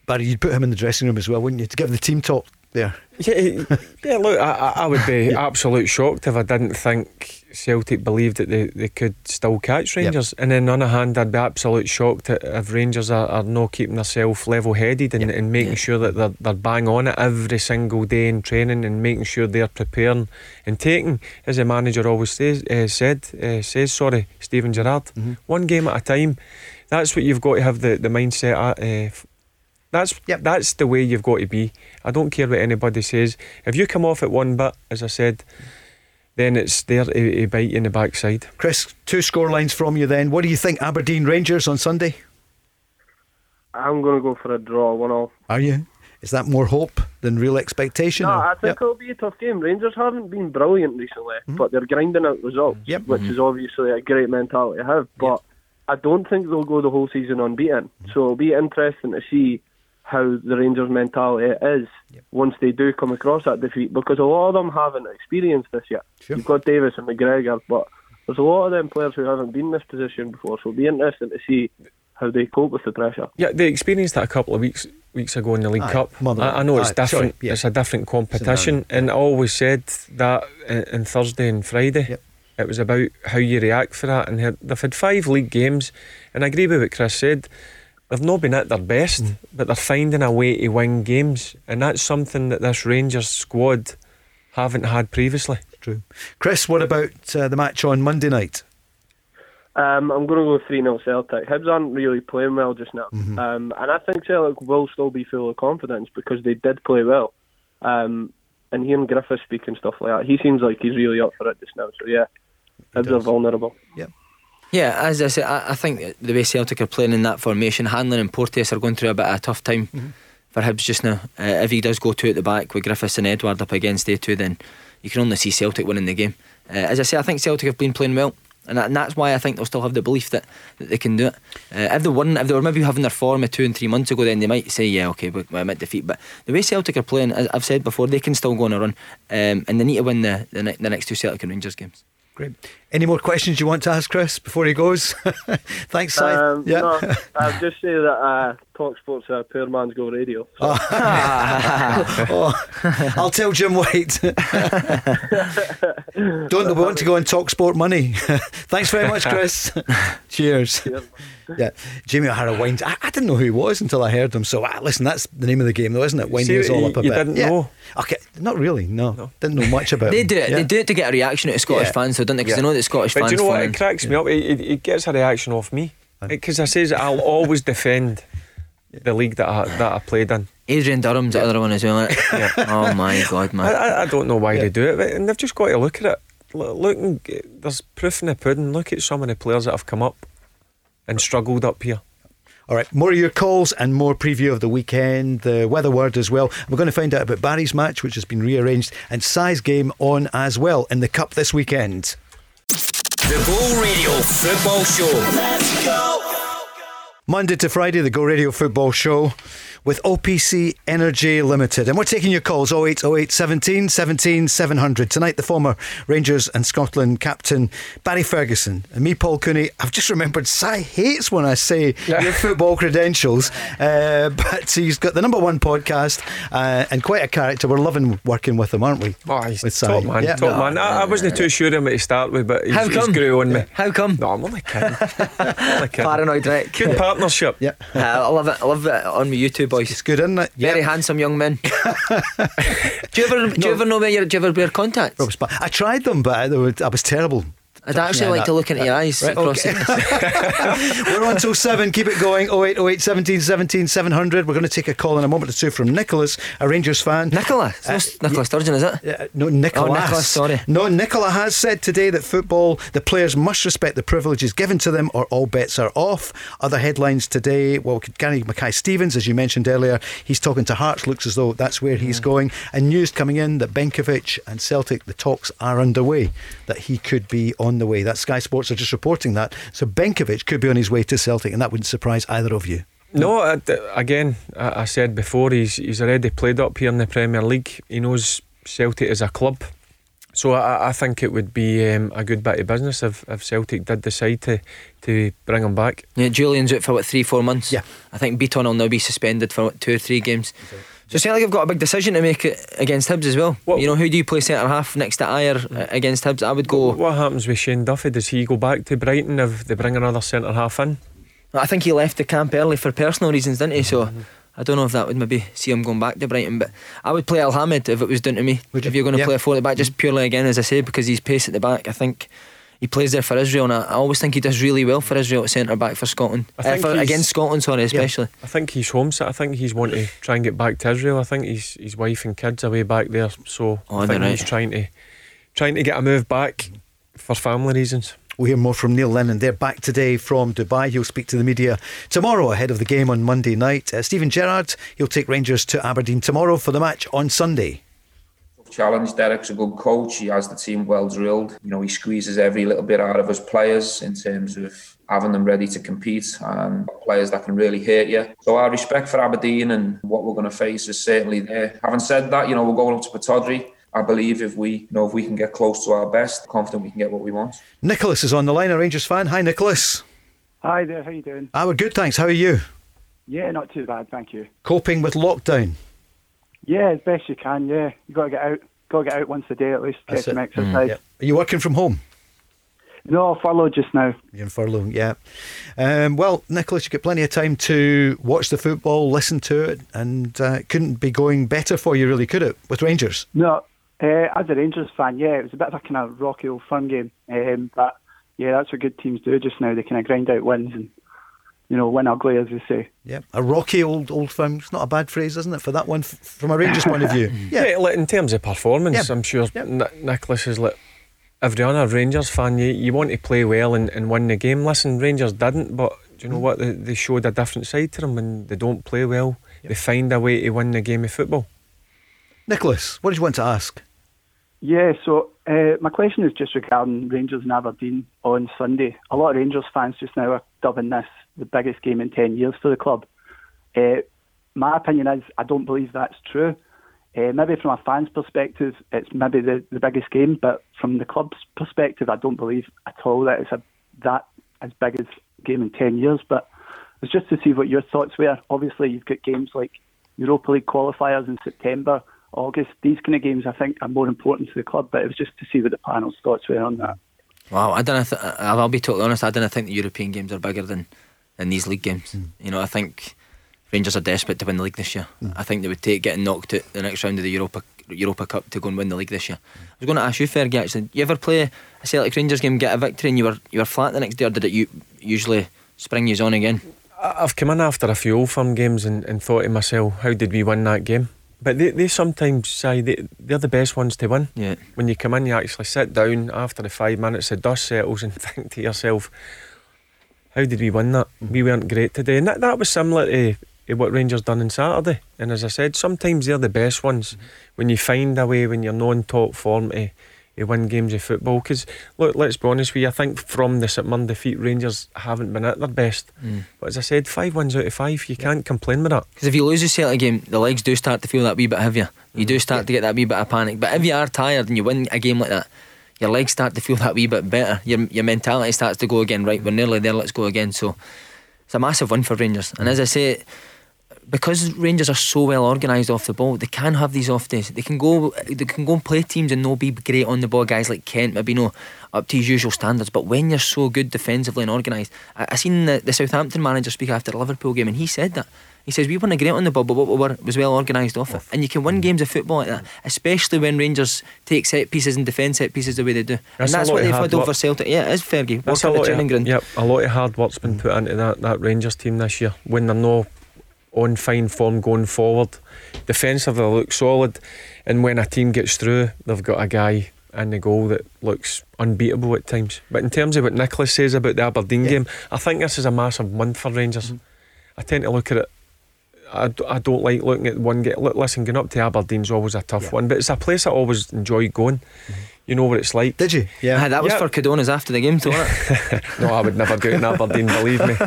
Barry, you'd put him in the dressing room as well, wouldn't you, to give the team talk there? Yeah, yeah. Look, I, I I would be absolute shocked if I didn't think Celtic believed that they, they could still catch Rangers. And then on the hand, I'd be absolute shocked if Rangers are, are not keeping themselves level headed and, and making sure that they're, they're bang on it every single day in training and making sure they're preparing and taking, as the manager always says, uh, said, uh, says, sorry, Steven Gerrard, one game at a time. That's what you've got to have the, the mindset at. Uh, f- that's that's the way you've got to be. I don't care what anybody says. If you come off at one bit, as I said, then it's there to, to bite you in the backside. Chris, two score lines from you then. What do you think, Aberdeen Rangers on Sunday? I'm going to go for a draw, one all. Are you? Is that more hope than real expectation? No, or- I think it'll be a tough game. Rangers haven't been brilliant recently, hmm. but they're grinding out results, which is hmm. obviously a great mentality to have. But I don't think they'll go the whole season unbeaten. Hmm. So it'll be interesting to see how the Rangers' mentality is once they do come across that defeat, because a lot of them haven't experienced this yet. You've got Davis and McGregor, but there's a lot of them players who haven't been in this position before. So it'll be interesting to see how they cope with the pressure. Yeah, they experienced that a couple of weeks weeks ago in the League Aye, Cup. Motherwell. I, I know it's Aye, different. sorry, yeah. It's a different competition, and I always said that in, in Thursday and Friday. It was about how you react for that, and they've had five league games, and I agree with what Chris said. They've not been at their best, Mm. but they're finding a way to win games, and that's something that this Rangers squad haven't had previously. True. Chris, what about uh, the match on Monday night? Um, I'm going to go 3 0 Celtic. Hibs aren't really playing well just now. Mhm. Um, and I think Celtic will still be full of confidence because they did play well. Um, and hearing Griffith speak and stuff like that, he seems like he's really up for it just now. So, yeah, Hibs are vulnerable. Yeah, as I said, I, I think the way Celtic are playing in that formation, Hanlon and Porteous are going through a bit of a tough time for Hibs just now. Uh, if he does go two at the back with Griffiths and Edouard up against they two, then you can only see Celtic winning the game. Uh, as I say, I think Celtic have been playing well. And, that, and that's why I think they'll still have the belief that, that they can do it. Uh, if they weren't, if they were maybe having their form of two and three months ago, then they might say, "Yeah, okay, we- we're at defeat." But the way Celtic are playing, as I've said before, they can still go on a run, um, and they need to win the, the the next two Celtic and Rangers games. Great. Any more questions you want to ask Chris before he goes? Thanks, Si. Um, yeah. no, I'll just say that uh, Talk Sports are poor man's go radio. So. oh, I'll tell Jim White. Don't we want to go and talk sport money. Thanks very much, Chris. Cheers. Yeah, Jamie O'Hara wines. I, I didn't know who he was until I heard him. So uh, listen, that's the name of the game, though, isn't it? Winding See, us all up a you bit. didn't Yeah. know? Okay, not really. No, didn't know much about. They him. do it. Yeah. They do it to get a reaction out of Scottish Yeah. fans, though, don't they? Because Yeah. they know that Scottish But fans. do you know what? phone It cracks me up. It, it, it gets a reaction off me because I says I'll always defend the league that I, that I played in. Adrian Durham's the other one as well. isn't it? Oh my god, I, man! I, I don't know why they do it, but, and they've just got to look at it. Look, look there's proof in the pudding. Look at some of the players that have come up and struggled up here. All right, more of your calls and more preview of the weekend, the weather word as well. We're going to find out about Barry's match, which has been rearranged, and Size game on as well in the Cup this weekend. The Go Radio Football Show. Let's go. Monday to Friday, the Go Radio Football Show. With OPC Energy Limited. And we're taking your calls 0808 17 17 700. Tonight, the former Rangers and Scotland captain Barry Ferguson and me, Paul Cooney. I've just remembered Si hates when I say your football credentials, uh, but he's got the number one podcast uh, and quite a character. We're loving working with him, aren't we? Oh, he's with Si. top man, Yeah. top man. I, I wasn't too sure him to start with, but he's, How he's grew on me. How come? No, I'm only kidding. only kidding. Paranoid, right? Good partnership. Yeah. Uh, I love it. I love it on me, you two boys. It's good, isn't it? Very handsome young men. do you ever do you ever know where you're, do you ever wear contacts? I tried them, but I, they were- I was terrible. I'd actually like that- to look into your eyes. Right, okay. We're on till seven. Keep it going. 0808 17 17 700. We're going to take a call in a moment or two from Nicholas, a Rangers fan. Nicola, it's not Nicola Sturgeon, is it? Uh, no, Nicholas. Oh, Nicholas, sorry. No, Nicola has said today that football, the players must respect the privileges given to them or all bets are off. Other headlines today, well, Gary Mackay Stevens, as you mentioned earlier, he's talking to Hearts, looks as though that's where he's Mm. going. And news coming in that Benkovic and Celtic, the talks are underway, that he could be on the way. That Sky Sports are just reporting that. So Benkovic could be on his way to Celtic, and that wouldn't surprise either of you. No, I, d- again, I, I said before, he's he's already played up here in the Premier League. He knows Celtic as a club. So I, I think it would be um, a good bit of business if, if Celtic did decide to, to bring him back. Yeah, Jullien's out for what three, four months. Yeah, I think Bitton will now be suspended for what, two or three games. So Celtic have got a big decision to make it against Hibs as well. you know, who do you play centre half next to Ajer uh, against Hibs? I would go. What happens with Shane Duffy? Does he go back to Brighton if they bring another centre half in? I think he left the camp early for personal reasons, didn't he? So I don't know if that would maybe see him going back to Brighton, but I would play Elhamed if it was down to me. if you're going to Yeah. play a four at the back, just purely again, as I say, because he's pace at the back. I think he plays there for Israel, and I, I always think he does really well for Israel at centre back for Scotland. I Uh, think for, against Scotland, sorry, especially. I think he's homesick. I think he's wanting to try and get back to Israel. I think his his wife and kids are way back there. So Oh, I think they're he's trying to trying to get a move back for family reasons. We'll hear more from Neil Lennon. They're back today from Dubai. He'll speak to the media tomorrow ahead of the game on Monday night. Uh, Steven Gerrard, he'll take Rangers to Aberdeen tomorrow for the match on Sunday. Challenge. Derek's a good coach. He has the team well drilled. You know, he squeezes every little bit out of his players in terms of having them ready to compete and players that can really hurt you. So our respect for Aberdeen and what we're going to face is certainly there. Having said that, you know, we're going up to Pittodrie. I believe if we you know if we can get close to our best, confident we can get what we want. Nicholas is on the line, a Rangers fan. Hi, Nicholas. Hi there, how you doing? Ah, we're good, thanks. How are you? Yeah, not too bad, thank you. Coping with lockdown. Yeah, as best you can. Yeah, you got to get out. Got to get out once a day at least, get That's some it. exercise. Yeah. Are you working from home? No, furlough just now. You're in furlough, yeah. Um, well, Nicholas, you get plenty of time to watch the football, listen to it, and uh, it couldn't be going better for you, really, could it, with Rangers? No, uh, as a Rangers fan, yeah, it was a bit of a kind of rocky old fun game. Um, but yeah, that's what good teams do just now. They kind of grind out wins and you know win ugly, as they say. Yeah, a rocky old old firm. It's not a bad phrase, isn't it, for that one, f- from a Rangers point of view? Yeah, like in terms of performance, Yeah. I'm sure Ni- Nicholas is like every other Rangers fan. You, you want to play well and, and win the game. Listen, Rangers didn't, but do you know what? They, they showed a different side to them when they don't play well. They find a way to win the game of football. Nicholas, what did you want to ask? Yeah, so uh, my question is just regarding Rangers and Aberdeen on Sunday. A lot of Rangers fans just now are dubbing this the biggest game in 10 years for the club. Uh, my opinion is I don't believe that's true. Uh, maybe from a fan's perspective, it's maybe the, the biggest game, but from the club's perspective, I don't believe at all that it's a, that as big as game in 10 years. But it's just to see what your thoughts were. Obviously, you've got games like Europa League qualifiers in September, August. These kind of games, I think, are more important to the club. But it was just to see what the panel's thoughts were on that. Wow, I don't. Th- I'll be totally honest. I don't think the European games are bigger than than these league games. Hmm. You know, I think Rangers are desperate to win the league this year. Hmm. I think they would take getting knocked out the next round of the Europa Europa Cup to go and win the league this year. Hmm. I was going to ask you, Fergie. Actually, you ever play a Celtic Rangers game, get a victory, and you were you were flat the next day, or did it you usually spring you on again? I've come in after a few old firm games and, and thought to myself, how did we win that game? But they, they sometimes say they, they're the best ones to win. Yeah. When you come in, you actually sit down after the five minutes, the dust settles, and think to yourself, how did we win that? We weren't great today. And that, that was similar to, to what Rangers done on Saturday. And as I said, sometimes they're the best ones when you find a way, when you're not in top form, to, to win games of football. Because look, let's be honest with you. I think from the St defeat, Rangers haven't been at their best. Mm. But as I said, five wins out of five, you can't complain with that. Because if you lose a Celtic game, the legs do start to feel that wee bit heavier. You do start to get that wee bit of panic. But if you are tired and you win a game like that, your legs start to feel that wee bit better. Your your mentality starts to go again. Right, we're nearly there. Let's go again. So it's a massive win for Rangers. And as I say, because Rangers are so well organised off the ball, they can have these off days. They can go, they can go and play teams and no be great on the ball. Guys like Kent, maybe no up to his usual standards. But when you're so good defensively and organised, I, I seen the, the Southampton manager speak after the Liverpool game, and he said that. He says we weren't great on the ball, but what we were was well organised off it. And you can win mm. games of football like that, especially when Rangers take set pieces and defend set pieces the way they do. That's and that's what they've had over work. Celtic. Yeah, it is Fergie. That's Work a the lot, training of, ground. yep, a lot of hard work's been put into that, that Rangers team this year when they're no on fine form going forward. Defensively, they look solid, and when a team gets through, they've got a guy in the goal that looks unbeatable at times. But in terms of what Nicholas says about the Aberdeen game, I think this is a massive month for Rangers. Mm. I tend to look at it. I, d- I don't like looking at one get. Look, listen, going up to Aberdeen's always a tough one, but it's a place I always enjoy going. Mm-hmm. You know what it's like. Did you? Yeah. that was for Cadonas after the game, wasn't it? no, I would never go it in Aberdeen, believe me.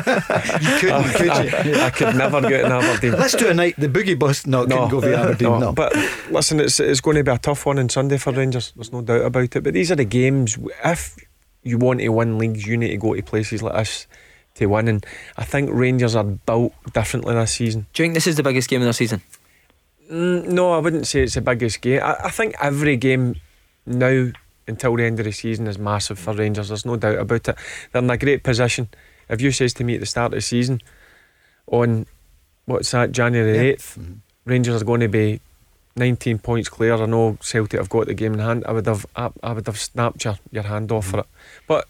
You couldn't, could you? I, I could never go it in Aberdeen. Let's do a night. The boogie bus. No, couldn't go via Aberdeen. No, But listen, it's, it's going to be a tough one on Sunday for Rangers. There's no doubt about it. But these are the games. If you want to win leagues, you need to go to places like this to win. And I think Rangers are built differently this season. Do you think this is the biggest game of the season? Mm, no, I wouldn't say it's the biggest game. I, I think every game now until the end of the season is massive for Rangers. There's no doubt about it. They're in a great position. If you says to me at the start of the season, on what's that, January 8th, Rangers are going to be 19 points clear. I know Celtic have got the game in hand. I would have, I, I would have snapped your, your hand off for it. But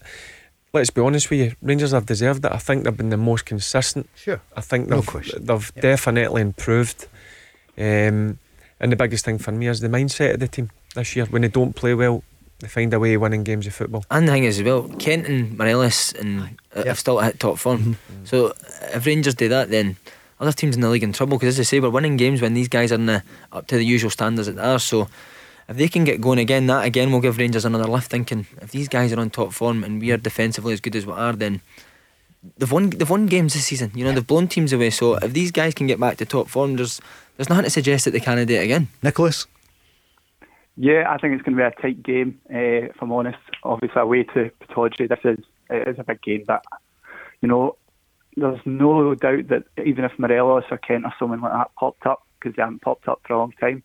let's be honest with you, Rangers have deserved it. I think they've been the most consistent. Sure. I think No they've, question. they've definitely improved. Um, and the biggest thing for me is the mindset of the team this year. When they don't play well, they find a way of winning games of football. And the thing is as well, Kent and Morelos and uh, have still hit top form. Mm-hmm. So if Rangers do that, then other teams in the league in trouble. Because as I say, we're winning games when these guys are in the, up to the usual standards that they are. So if they can get going again, that again will give Rangers another lift. Thinking if these guys are on top form and we are defensively as good as we are, then they've won they've won games this season. You know they've blown teams away. So if these guys can get back to top form, there's there's nothing to suggest that they can't do it again. Nicholas. Yeah, I think it's going to be a tight game. Uh, if I'm honest, obviously away to Pittodrie, this is it is a big game. But you know, there's no doubt that even if Morelos or Kent or someone like that popped up, because they haven't popped up for a long time,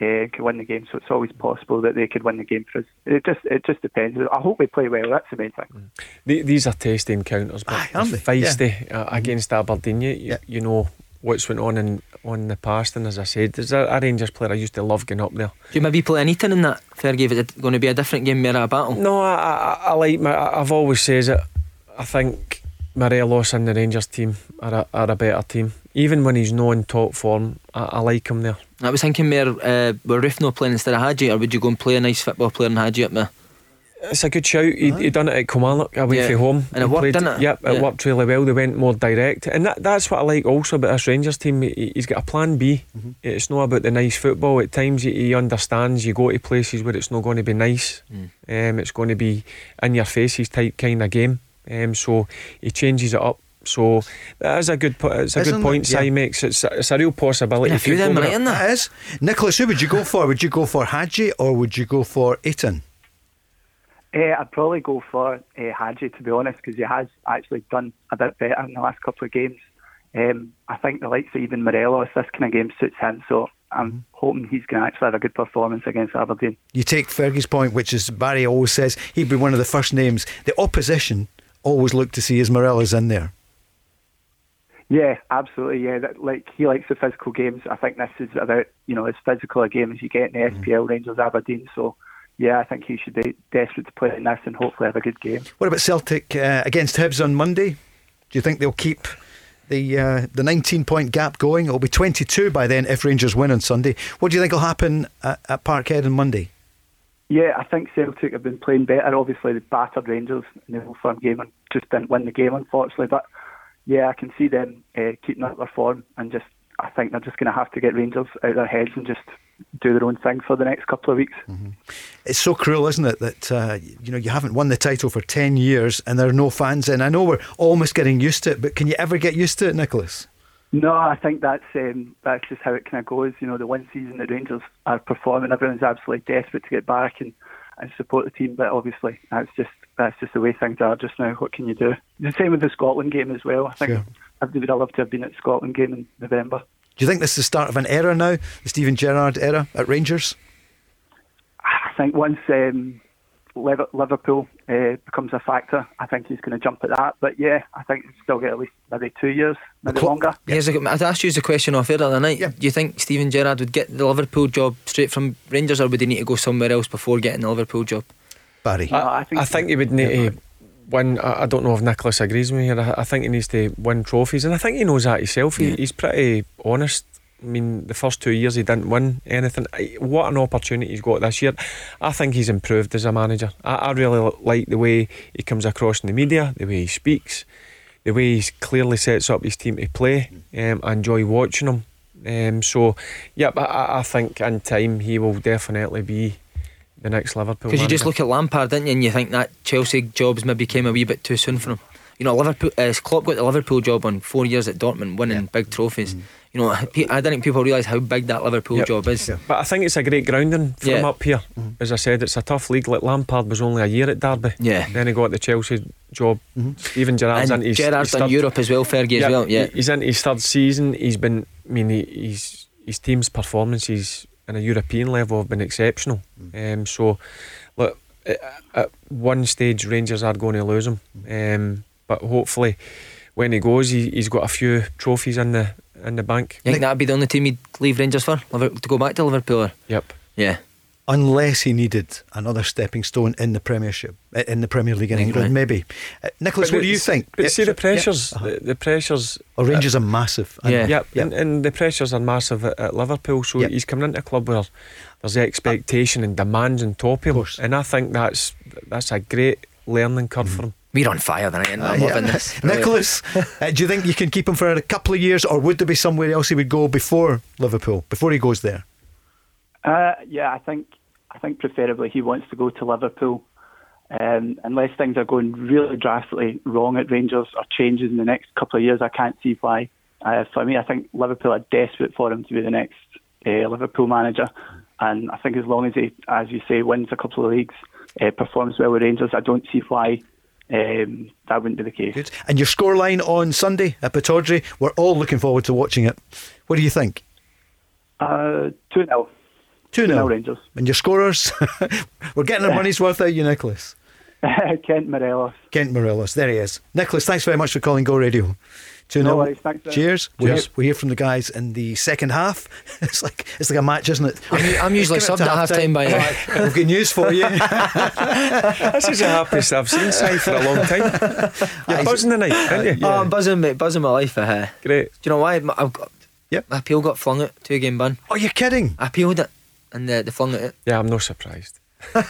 uh, could win the game. So it's always possible that they could win the game for us. It just it just depends. I hope we play well. That's the main thing. The- These are tasty encounters, but aren't they're feisty uh, against Aberdeen. You, you, you know what's went on in on the past, and as I said, there's a, a Rangers player I used to love getting up there. Do you maybe play anything in that Fergie? Is it going to be a different game, more a battle? No, I, I, I like my. I've always says it. I think Morelos and the Rangers team are a, are a better team. Even when he's not in top form, I, I like him there. I was thinking more, uh, were Rifno playing instead of Hagi, or would you go and play a nice football player and Hagi up there? It's a good shout. He, he done it at Kilmarnock away Yeah. from home. And it He worked, played- didn't it? Yep, it Yeah. worked really well. They went more direct, and that, that's what I like also about this Rangers team. He, he's got a plan B. Mm-hmm. It's not about the nice football. At times he, he understands you go to places where it's not going to be nice. Mm. Um, it's going to be in your faces type kind of game. Um, so he changes it up. So that is a good. po- It's a Isn't good it? point. Yeah. Si makes it's a, it's a real possibility. Been a few of them go with right in that. That is. Nicholas, who would you go for? Would you go for Hagi or would you go for Itten? Uh, I'd probably go for uh, Hagi to be honest, because he has actually done a bit better in the last couple of games. Um, I think the likes of even Morelos, this kind of game suits him, so I'm hoping he's going to actually have a good performance against Aberdeen. You take Fergie's point, which is Barry always says he'd be one of the first names. The opposition always look to see his Morelos in there. Yeah, absolutely. Yeah, that, like he likes the physical games. I think this is about you know as physical a game as you get in the SPL Rangers Aberdeen. So yeah, I think he should be desperate to play in this and hopefully have a good game. What about Celtic uh, against Hibs on Monday? Do you think they'll keep the uh, the 19 point gap going? It'll be 22 by then if Rangers win on Sunday. What do you think will happen at, at Parkhead on Monday? Yeah, I think Celtic have been playing better. Obviously, they battered Rangers in the Old Firm game and just didn't win the game, unfortunately. But yeah, I can see them uh, keeping up their form and just. I think they're just going to have to get Rangers out of their heads and just do their own thing for the next couple of weeks. It's so cruel, isn't it, that uh, you know you haven't won the title for ten years and there are no fans in. I know we're almost getting used to it, but can you ever get used to it, Nicholas? No, I think that's um, that's just how it kind of goes. You know, the one season that Rangers are performing, everyone's absolutely desperate to get back and, and support the team. But obviously, that's just that's just the way things are just now. What can you do? The same with the Scotland game as well. I think Sure. I would have loved to have been at Scotland game in November. Do you think this is the start of an era now, the Steven Gerrard era at Rangers? I think once um, Liverpool uh, becomes a factor, I think he's going to jump at that. But yeah, I think he'll still get at least maybe two years, maybe longer. Here's a, I'd asked you the question off air the other night. Do you think Steven Gerrard would get the Liverpool job straight from Rangers, or would he need to go somewhere else before getting the Liverpool job? Barry, I, I think, he would need to win. I, I don't know if Nicholas agrees with me here. I, I think he needs to win trophies, and I think he knows that himself. He, he's pretty honest. I mean, the first two years he didn't win anything. What an opportunity he's got this year. I think he's improved as a manager. I, I really like the way he comes across in the media, the way he speaks, the way he clearly sets up his team to play. Um, I enjoy watching him. Um, so, yeah, I- I, I think in time he will definitely be the next Liverpool. Because you just look at Lampard, didn't you, and you think that Chelsea job's maybe came a wee bit too soon for him. You know, Liverpool. Uh, Klopp got the Liverpool job on four years at Dortmund, winning big trophies. Mm-hmm. You know, I don't think people realise how big that Liverpool Yep. job is. But I think it's a great grounding for him up here. As I said, it's a tough league. Like Lampard was only a year at Derby. Yeah. Then he got the Chelsea job. Even Gerrard's And into his, Gerrard's his done Europe as well, Fergie as well. Yeah. he's in his third season. He's been. I mean, he, he's his team's performances in a European level have been exceptional. Um, so, look, at, at one stage Rangers are going to lose him. Um, but hopefully, when he goes, he, he's got a few trophies in the in the bank. You think that'd be the only team he'd leave Rangers for? To go back to Liverpool? Or? Yep. Yeah. Unless he needed another stepping stone in the Premiership, uh, in the Premier League in England, Right. maybe. Uh, Nicholas, But what do you think? But Yeah, see the yeah. pressures, Uh-huh. the, the pressures. Oh, Rangers are massive. I know. Yeah, Yeah. And, and the pressures are massive at, at Liverpool. So Yeah. he's coming into a club where there's the expectation and demands on top of him, and I think that's that's a great learning curve for him. We're on fire tonight, Uh, I'm yeah. loving this. Nicholas, uh, do you think you can keep him for a couple of years, or would there be somewhere else he would go before Liverpool, before he goes there? Uh, yeah, I think I think preferably he wants to go to Liverpool. Um, unless things are going really drastically wrong at Rangers or changes in the next couple of years, I can't see why. Uh, for me, I think Liverpool are desperate for him to be the next uh, Liverpool manager. And I think as long as he, as you say, wins a couple of leagues, uh, performs well with Rangers, I don't see why um, that wouldn't be the case. Good. And your scoreline on Sunday at Pittodrie, we're all looking forward to watching it. What do you think? Uh, 2 0. 2 0 Rangers. And your scorers? we're getting our money's worth out of you, Nicholas. Kent Morelos. Kent Morelos, there he is. Nicholas, thanks very much for calling Go Radio. 2 No 0. worries, thanks, Dan. Cheers. We hear, we hear from the guys in the second half. It's like it's like a match, isn't it? I'm, u- I'm usually Give it subbed at half time by now. Right, We've got news for you. this is the happiest I've seen Si for a long time. You're buzzing tonight, aren't you? Oh, I'm buzzing, mate, buzzing my life. Uh, Great. Do you know why? I've got, Yep. my appeal got flung at two game ban. Oh, you're kidding? I appealed it, and uh, they flung at it. Yeah, I'm not surprised. So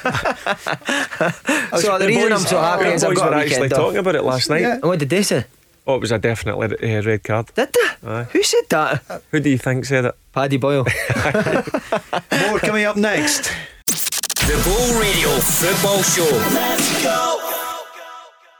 the, reason I'm so happy is I've boys got were a actually off. talking about it last night. And what did they say? Oh, it was a definite uh, red card. Did they? Aye. Who said that? Who do you think said it? Paddy Boyle. More coming up next. The Go Radio Football Show. Let's go.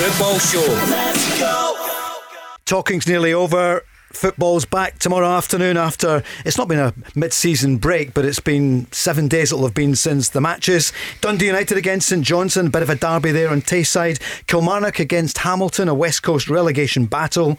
Football Show. Talking's nearly over. Football's back tomorrow afternoon after it's not been a mid season break, but it's been seven days it'll have been since the matches. Dundee United against St Johnstone, a bit of a derby there on Tayside. Kilmarnock against Hamilton, a West Coast relegation battle.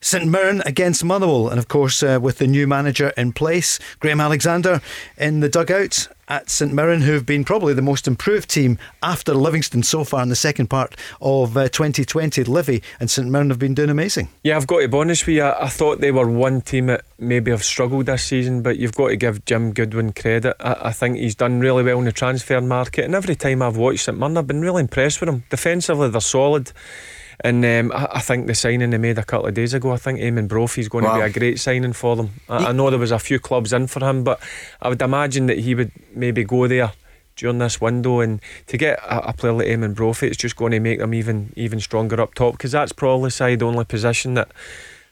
St Mirren against Motherwell, and of course, uh, with the new manager in place, Graham Alexander in the dugout. At St Mirren, who've been probably the most improved team after Livingston so far in the second part of uh, 2020. Livy and St Mirren have been doing amazing. Yeah, I've got to be honest with you. I, thought they were one team that maybe have struggled this season, but you've got to give Jim Goodwin credit. I, I think he's done really well in the transfer market, and every time I've watched St Mirren, I've been really impressed with him. Defensively, they're solid. And um, I, I, think the signing they made a couple of days ago, I think Eamonn Brophy is going wow. to be a great signing for them. I, I, know there was a few clubs in for him, but I would imagine that he would maybe go there during this window. And to get a, a player like Eamonn Brophy, it's just going to make them even even stronger up top because that's probably side only position that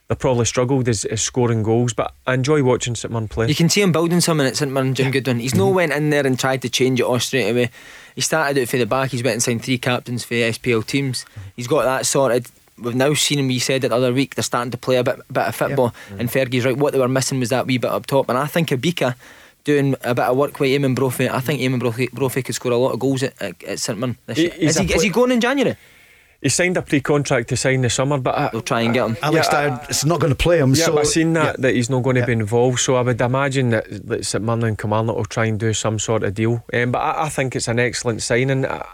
they probably struggled is, is, scoring goals, but I enjoy watching St Mirren play. You can see him building something at St Mirren, Jim yeah. Goodwin. He's mm-hmm. no went in there and tried to change it all straight away. He started out for the back, he's went and signed three captains for the SPL teams. Mm-hmm. He's got that sorted we've now seen him. We said it the other week. They're starting to play a bit, bit of football, yep. and Fergie's right. What they were missing was that wee bit up top, and I think Obika doing a bit of work with Eamonn Brophy. I think mm-hmm. Eamonn Brophy, Brophy could score a lot of goals at, at, at St Mirren this year. Is he, is he going in January? He signed a pre-contract to sign the summer, but I, they'll try and get him. Alex yeah, Dowd is not going to play him. Yeah, so I've seen that yeah. that he's not going to yeah. be involved. So I would imagine that, that St Mirren and Kilmarnock will try and do some sort of deal. Um, but I, I, think it's an excellent signing. I,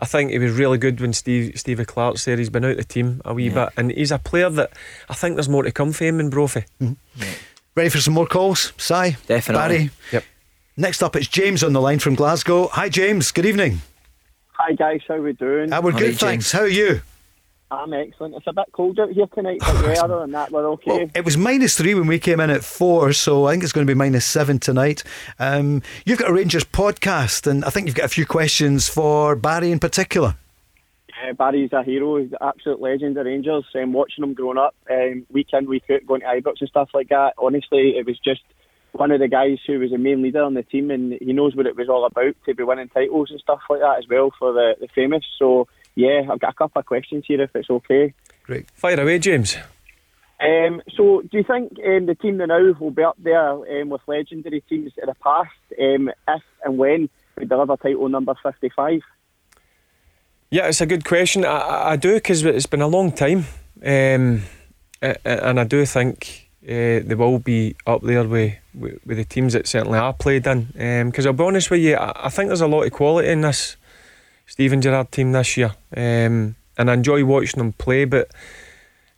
I think he was really good when Steve Stevie Clarke's there. He's been out the team a wee yeah. bit, and he's a player that I think there's more to come for him in Brophy. Mm-hmm. Yeah. Ready for some more calls, Si? Definitely. Barry. Yep. Next up, it's James on the line from Glasgow. Hi, James. Good evening. Hi, guys. How are we doing? Ah, we're good, James. thanks. How are you? I'm excellent. It's a bit cold out here tonight, but yeah, other than that, we're okay. Well, it was minus three when we came in at four, so I think it's going to be minus seven tonight. Um, you've got a Rangers podcast, and I think you've got a few questions for Barry in particular. Uh, Barry's a hero. He's an absolute legend of Rangers. Um, watching him growing up, um, week in, week out, going to Ibrox and stuff like that. Honestly, it was just one of the guys who was a main leader on the team, and he knows what it was all about to be winning titles and stuff like that as well for the, the famous. So, yeah, I've got a couple of questions here if it's okay. Great. Fire away, James. Um, so, do you think um, the team now will be up there um, with legendary teams in the past um, if and when we deliver title number 55? Yeah, it's a good question. I, I do because it's been a long time, um, and I do think uh, they will be up there with, with, with the teams that certainly I played in. Because um, I'll be honest with you, I, I, think there's a lot of quality in this Steven Gerrard team this year, um, and I enjoy watching them play. But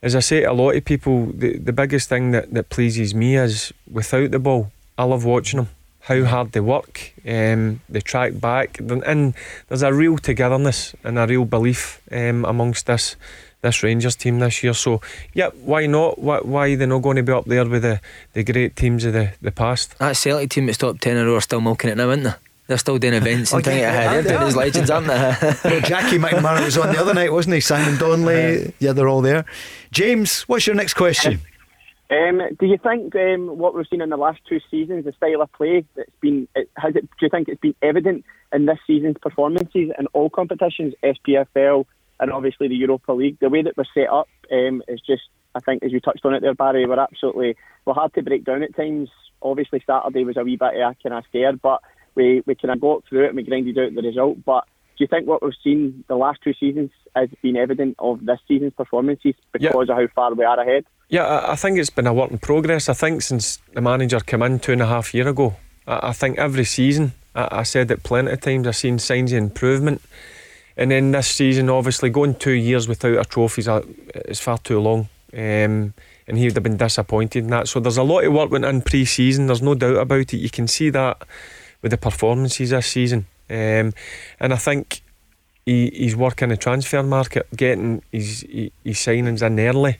as I say to a lot of people, the, the biggest thing that, that pleases me is without the ball, I love watching them how hard they work, um, they track back, and there's a real togetherness and a real belief um, amongst this this Rangers team this year. So, yeah, why not? Why, why they're not going to be up there with the, the great teams of the, the past? That Celtic team that's top 10 in a are still milking it now, aren't they? They're still doing events and things They're doing as legends, aren't they? well, Jackie McNamara was on the other night, wasn't he? Simon Donnelly. Yeah, they're all there. James, what's your next question? Um, do you think um, what we've seen in the last two seasons, the style of play that's been, it, has it? Do you think it's been evident in this season's performances in all competitions, SPFL and obviously the Europa League? The way that we're set up um, is just, I think, as you touched on it there, Barry, we're absolutely we're hard to break down at times. Obviously, Saturday was a wee bit of a kind of scare, but we we kind of got through it and we grinded out the result. But do you think what we've seen the last two seasons has been evident of this season's performances because of how far we are ahead? Yeah, I think it's been a work in progress. I think since the manager came in two and a half year ago, I think every season, I said it plenty of times, I've seen signs of improvement. And then this season, obviously, going two years without a trophy is far too long. Um, and he would have been disappointed in that. So there's a lot of work went in pre season, there's no doubt about it. You can see that with the performances this season. Um, and I think he, he's working the transfer market, getting his, his signings in early.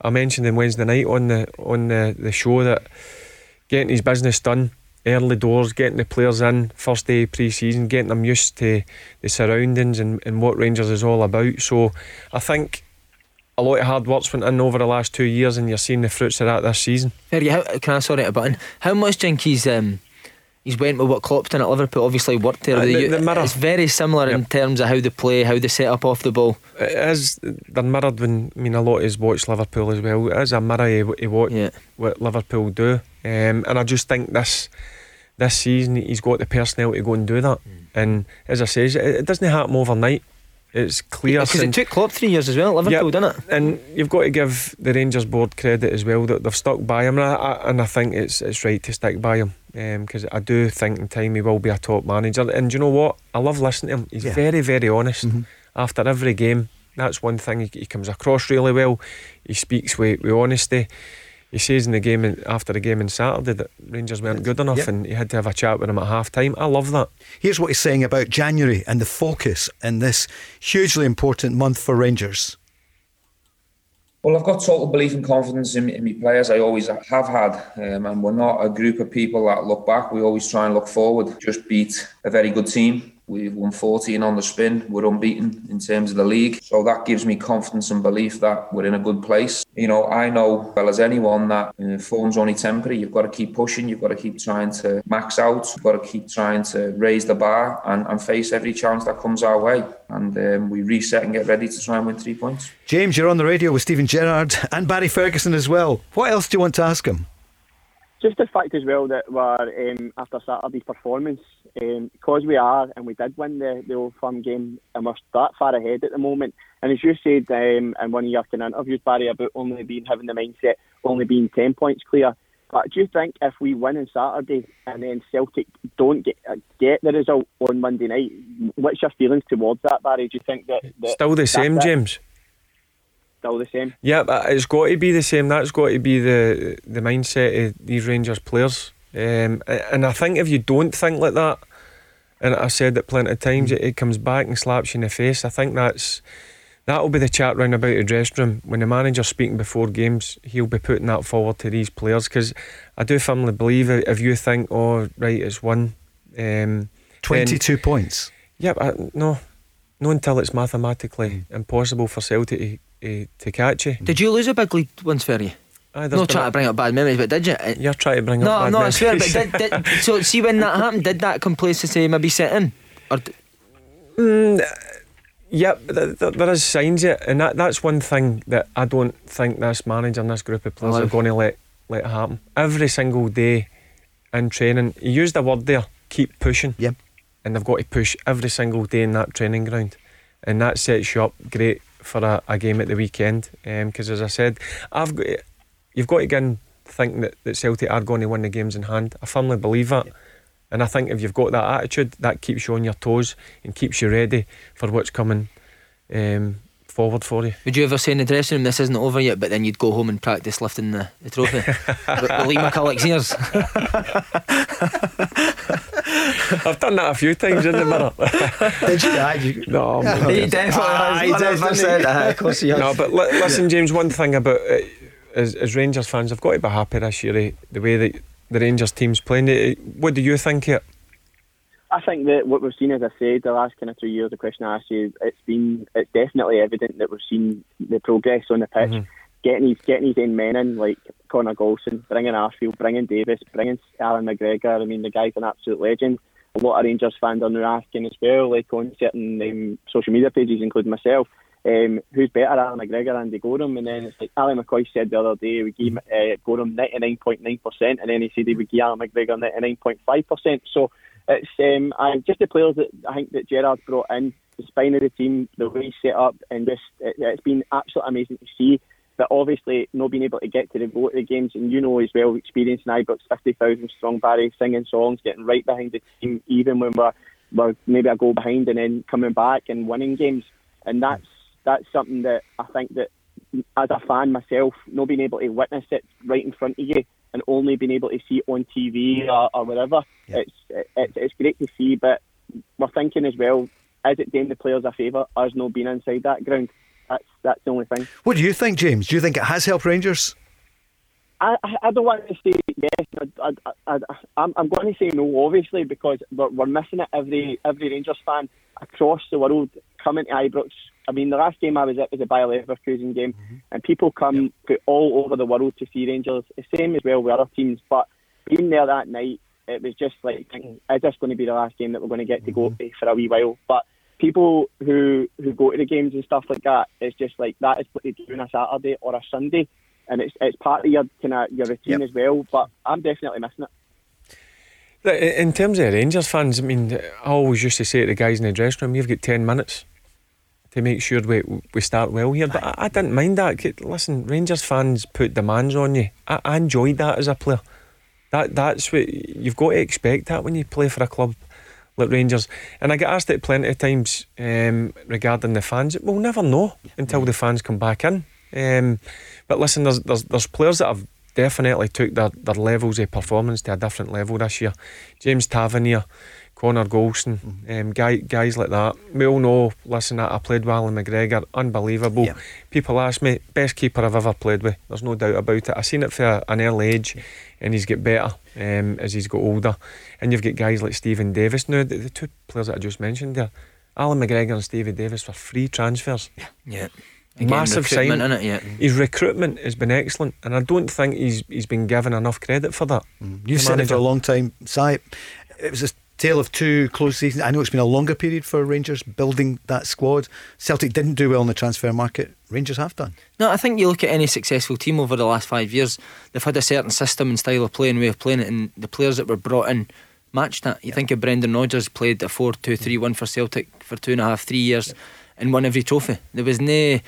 I mentioned on Wednesday night on the on the, the show that getting his business done early doors, getting the players in first day pre season, getting them used to the surroundings and, and what Rangers is all about. So I think a lot of hard work's went in over the last two years and you're seeing the fruits of that this season. Can I sorry a button? How much do you think he's um, he's went with what Klopp's done at Liverpool. Obviously worked there. Uh, the, the it's very similar yep. in terms of how they play, how they set up off the ball. It is. They're mirrored when I mean a lot is watched Liverpool as well. It is a mirror of, of what yeah. what Liverpool do, um, and I just think this this season he's got the personnel to go and do that. Mm. And as I say, it, it doesn't happen overnight. It's clear because it took Klopp three years as well. Liverpool, yep. didn't it? And you've got to give the Rangers board credit as well that they've stuck by him, and I, and I think it's it's right to stick by him. Um, because I do think in time he will be a top manager. And you know what? I love listening to him. He's Yeah. very, very honest. Mm-hmm. After every game, that's one thing. He, he comes across really well. He speaks with, with honesty. He says in the game in- after the game on Saturday that Rangers weren't good enough, Yep. and he had to have a chat with him at half time. I love that. Here's what he's saying about January and the focus in this hugely important month for Rangers. Well, I've got total belief and confidence in, in my players. I always have had, um, and we're not a group of people that look back. We always try and look forward. Just beat a very good team. We've won 14 on the spin. We're unbeaten in terms of the league, so that gives me confidence and belief that we're in a good place. You know, I know well as anyone that uh, form's only temporary. You've got to keep pushing. You've got to keep trying to max out. You've got to keep trying to raise the bar and, and face every challenge that comes our way. And um, we reset and get ready to try and win three points. James, you're on the radio with Steven Gerrard and Barry Ferguson as well. What else do you want to ask him? Just the fact as well that we're um, after Saturday's performance, um, because we are and we did win the, the Old Firm game and we're that far ahead at the moment. And as you said um, in one of your kind of interviews, Barry, about only being having the mindset, only being ten points clear. But do you think if we win on Saturday and then Celtic don't get uh, get the result on Monday night, what's your feelings towards that, Barry? Do you think that, that Still the same, it? James. Still the same. Yeah, but it's got to be the same. That's got to be the the mindset of these Rangers players. Um, and I think if you don't think like that, and I said it plenty of times, it, it comes back and slaps you in the face. I think that's that'll be the chat round about the dressing room when the manager's speaking before games. He'll be putting that forward to these players because I do firmly believe if you think, oh right, it's one. Um, 22 points. yeah, but no, no until it's mathematically impossible for Celtic to, to catch you. Did you lose a big lead once you? Aye, Not trying to bring up bad memories, but did you? You're trying to bring no, up bad no, I swear. But memories. did, did, so see when that happened, did that complacency maybe set in? Or d- Mm, yep, th- th- there is signs it, and that, that's one thing that I don't think this manager and this group of players are going to let let happen. Every single day in training, he used a word there: keep pushing. Yep. And they've got to push every single day in that training ground, and that sets you up great for a, a game at the weekend. Because as I said, I've got you've got to get in thinking that, that Celtic are going to win the games in hand. I firmly believe that. And I think if you've got that attitude, that keeps you on your toes and keeps you ready for what's coming um, forward for you. would you ever say in the dressing room this isn't over yet, but then you'd go home and practice lifting the, the trophy? with, with Lee McCulloch's ears. I've done that a few times in the mirror. Did you? Aye, you- no, I'm He definitely Aye, has. he does, doesn't 100%. he? Aye, Of course he has. no, but li- listen, James. One thing about it, as, as Rangers fans, I've got to be happy this year. eh, The way that the Rangers team's playing. Eh, What do you think? It. I think that what we've seen, as I said, the last kind of two years, the question I asked you, it's been, it's definitely evident that we've seen the progress on the pitch. Mhm. Getting his, getting his own men in, like Connor Goldson, bringing Arfield, bringing Davis, bringing Allan McGregor. I mean, the guy's an absolute legend. A lot of Rangers fans are now asking as well, like on certain um, social media pages, including myself, um, who's better, Allan McGregor, Andy Goram? And then it's like Ally McCoist said the other day, we gave uh, Goram 99.9%, and then he said he would give Allan McGregor 99.5%. So it's um, I, just the players that I think that Gerrard brought in, the spine of the team, the way he's set up, and just it, it's been absolutely amazing to see. But obviously, not being able to get to the go of the games, and you know as well, experiencing Ibrox 50,000 strong Barry, singing songs, getting right behind the team, even when we're, we're maybe a goal behind, and then coming back and winning games. And that's that's something that I think that as a fan myself, not being able to witness it right in front of you and only being able to see it on TV or, or whatever, it's, it's it's great to see. But we're thinking as well, is it doing the players a favour, us not being inside that ground? That's that's the only thing. What do you think, James? Do you think it has helped Rangers? I, I don't want to say yes. I, I, I, I'm, I'm going to say no, obviously, because we're, we're missing it. Every every Rangers fan across the world coming to Ibrox. I mean, the last game I was at was a Bayer Leverkusen game, mm-hmm. and people come all over the world to see Rangers. The same as well with other teams, but being there that night, it was just like, thinking, is this going to be the last game that we're going to get to go mm-hmm. to for a wee while? But people who who go to the games and stuff like that, it's just like that is what they do on a Saturday or a Sunday, and it's it's part of your kind of your routine as well. But I'm definitely missing it. In terms of Rangers fans, I mean, I always used to say to the guys in the dressing room, you've got 10 minutes to make sure we, we start well here. But I, I didn't mind that. Listen, Rangers fans put demands on you. I, I enjoyed that as a player. That that's what you've got to expect that when you play for a club like Rangers. And I get asked it plenty of times um, regarding the fans. We'll never know until the fans come back in. Um, but listen, there's, there's there's players that have definitely took their, their levels of performance to a different level this year. James Tavernier, Connor Goldson, mm-hmm. um, guy, guys like that. We all know, listen, I played with Allan McGregor, unbelievable. Yeah. People ask me, best keeper I've ever played with. There's no doubt about it. I've seen it for an early age and he's get better um, as he's got older. And you've got guys like Steven Davis. Now, the, the two players that I just mentioned there, Allan McGregor and Stevie Davis were free transfers. Yeah. yeah. Again, Massive sign. In it, yeah. His recruitment has been excellent, and I don't think he's he's been given enough credit for that. Mm. You've said it for a long time, Si. It was a tale of two close seasons. I know it's been a longer period for Rangers building that squad. Celtic didn't do well in the transfer market. Rangers have done. No, I think you look at any successful team over the last five years, they've had a certain system and style of play and way of playing it, and the players that were brought in matched that. You yeah. think of Brendan Rodgers played a 4 2 3 1 for Celtic for two and a half, three years yeah. And won every trophy. There was no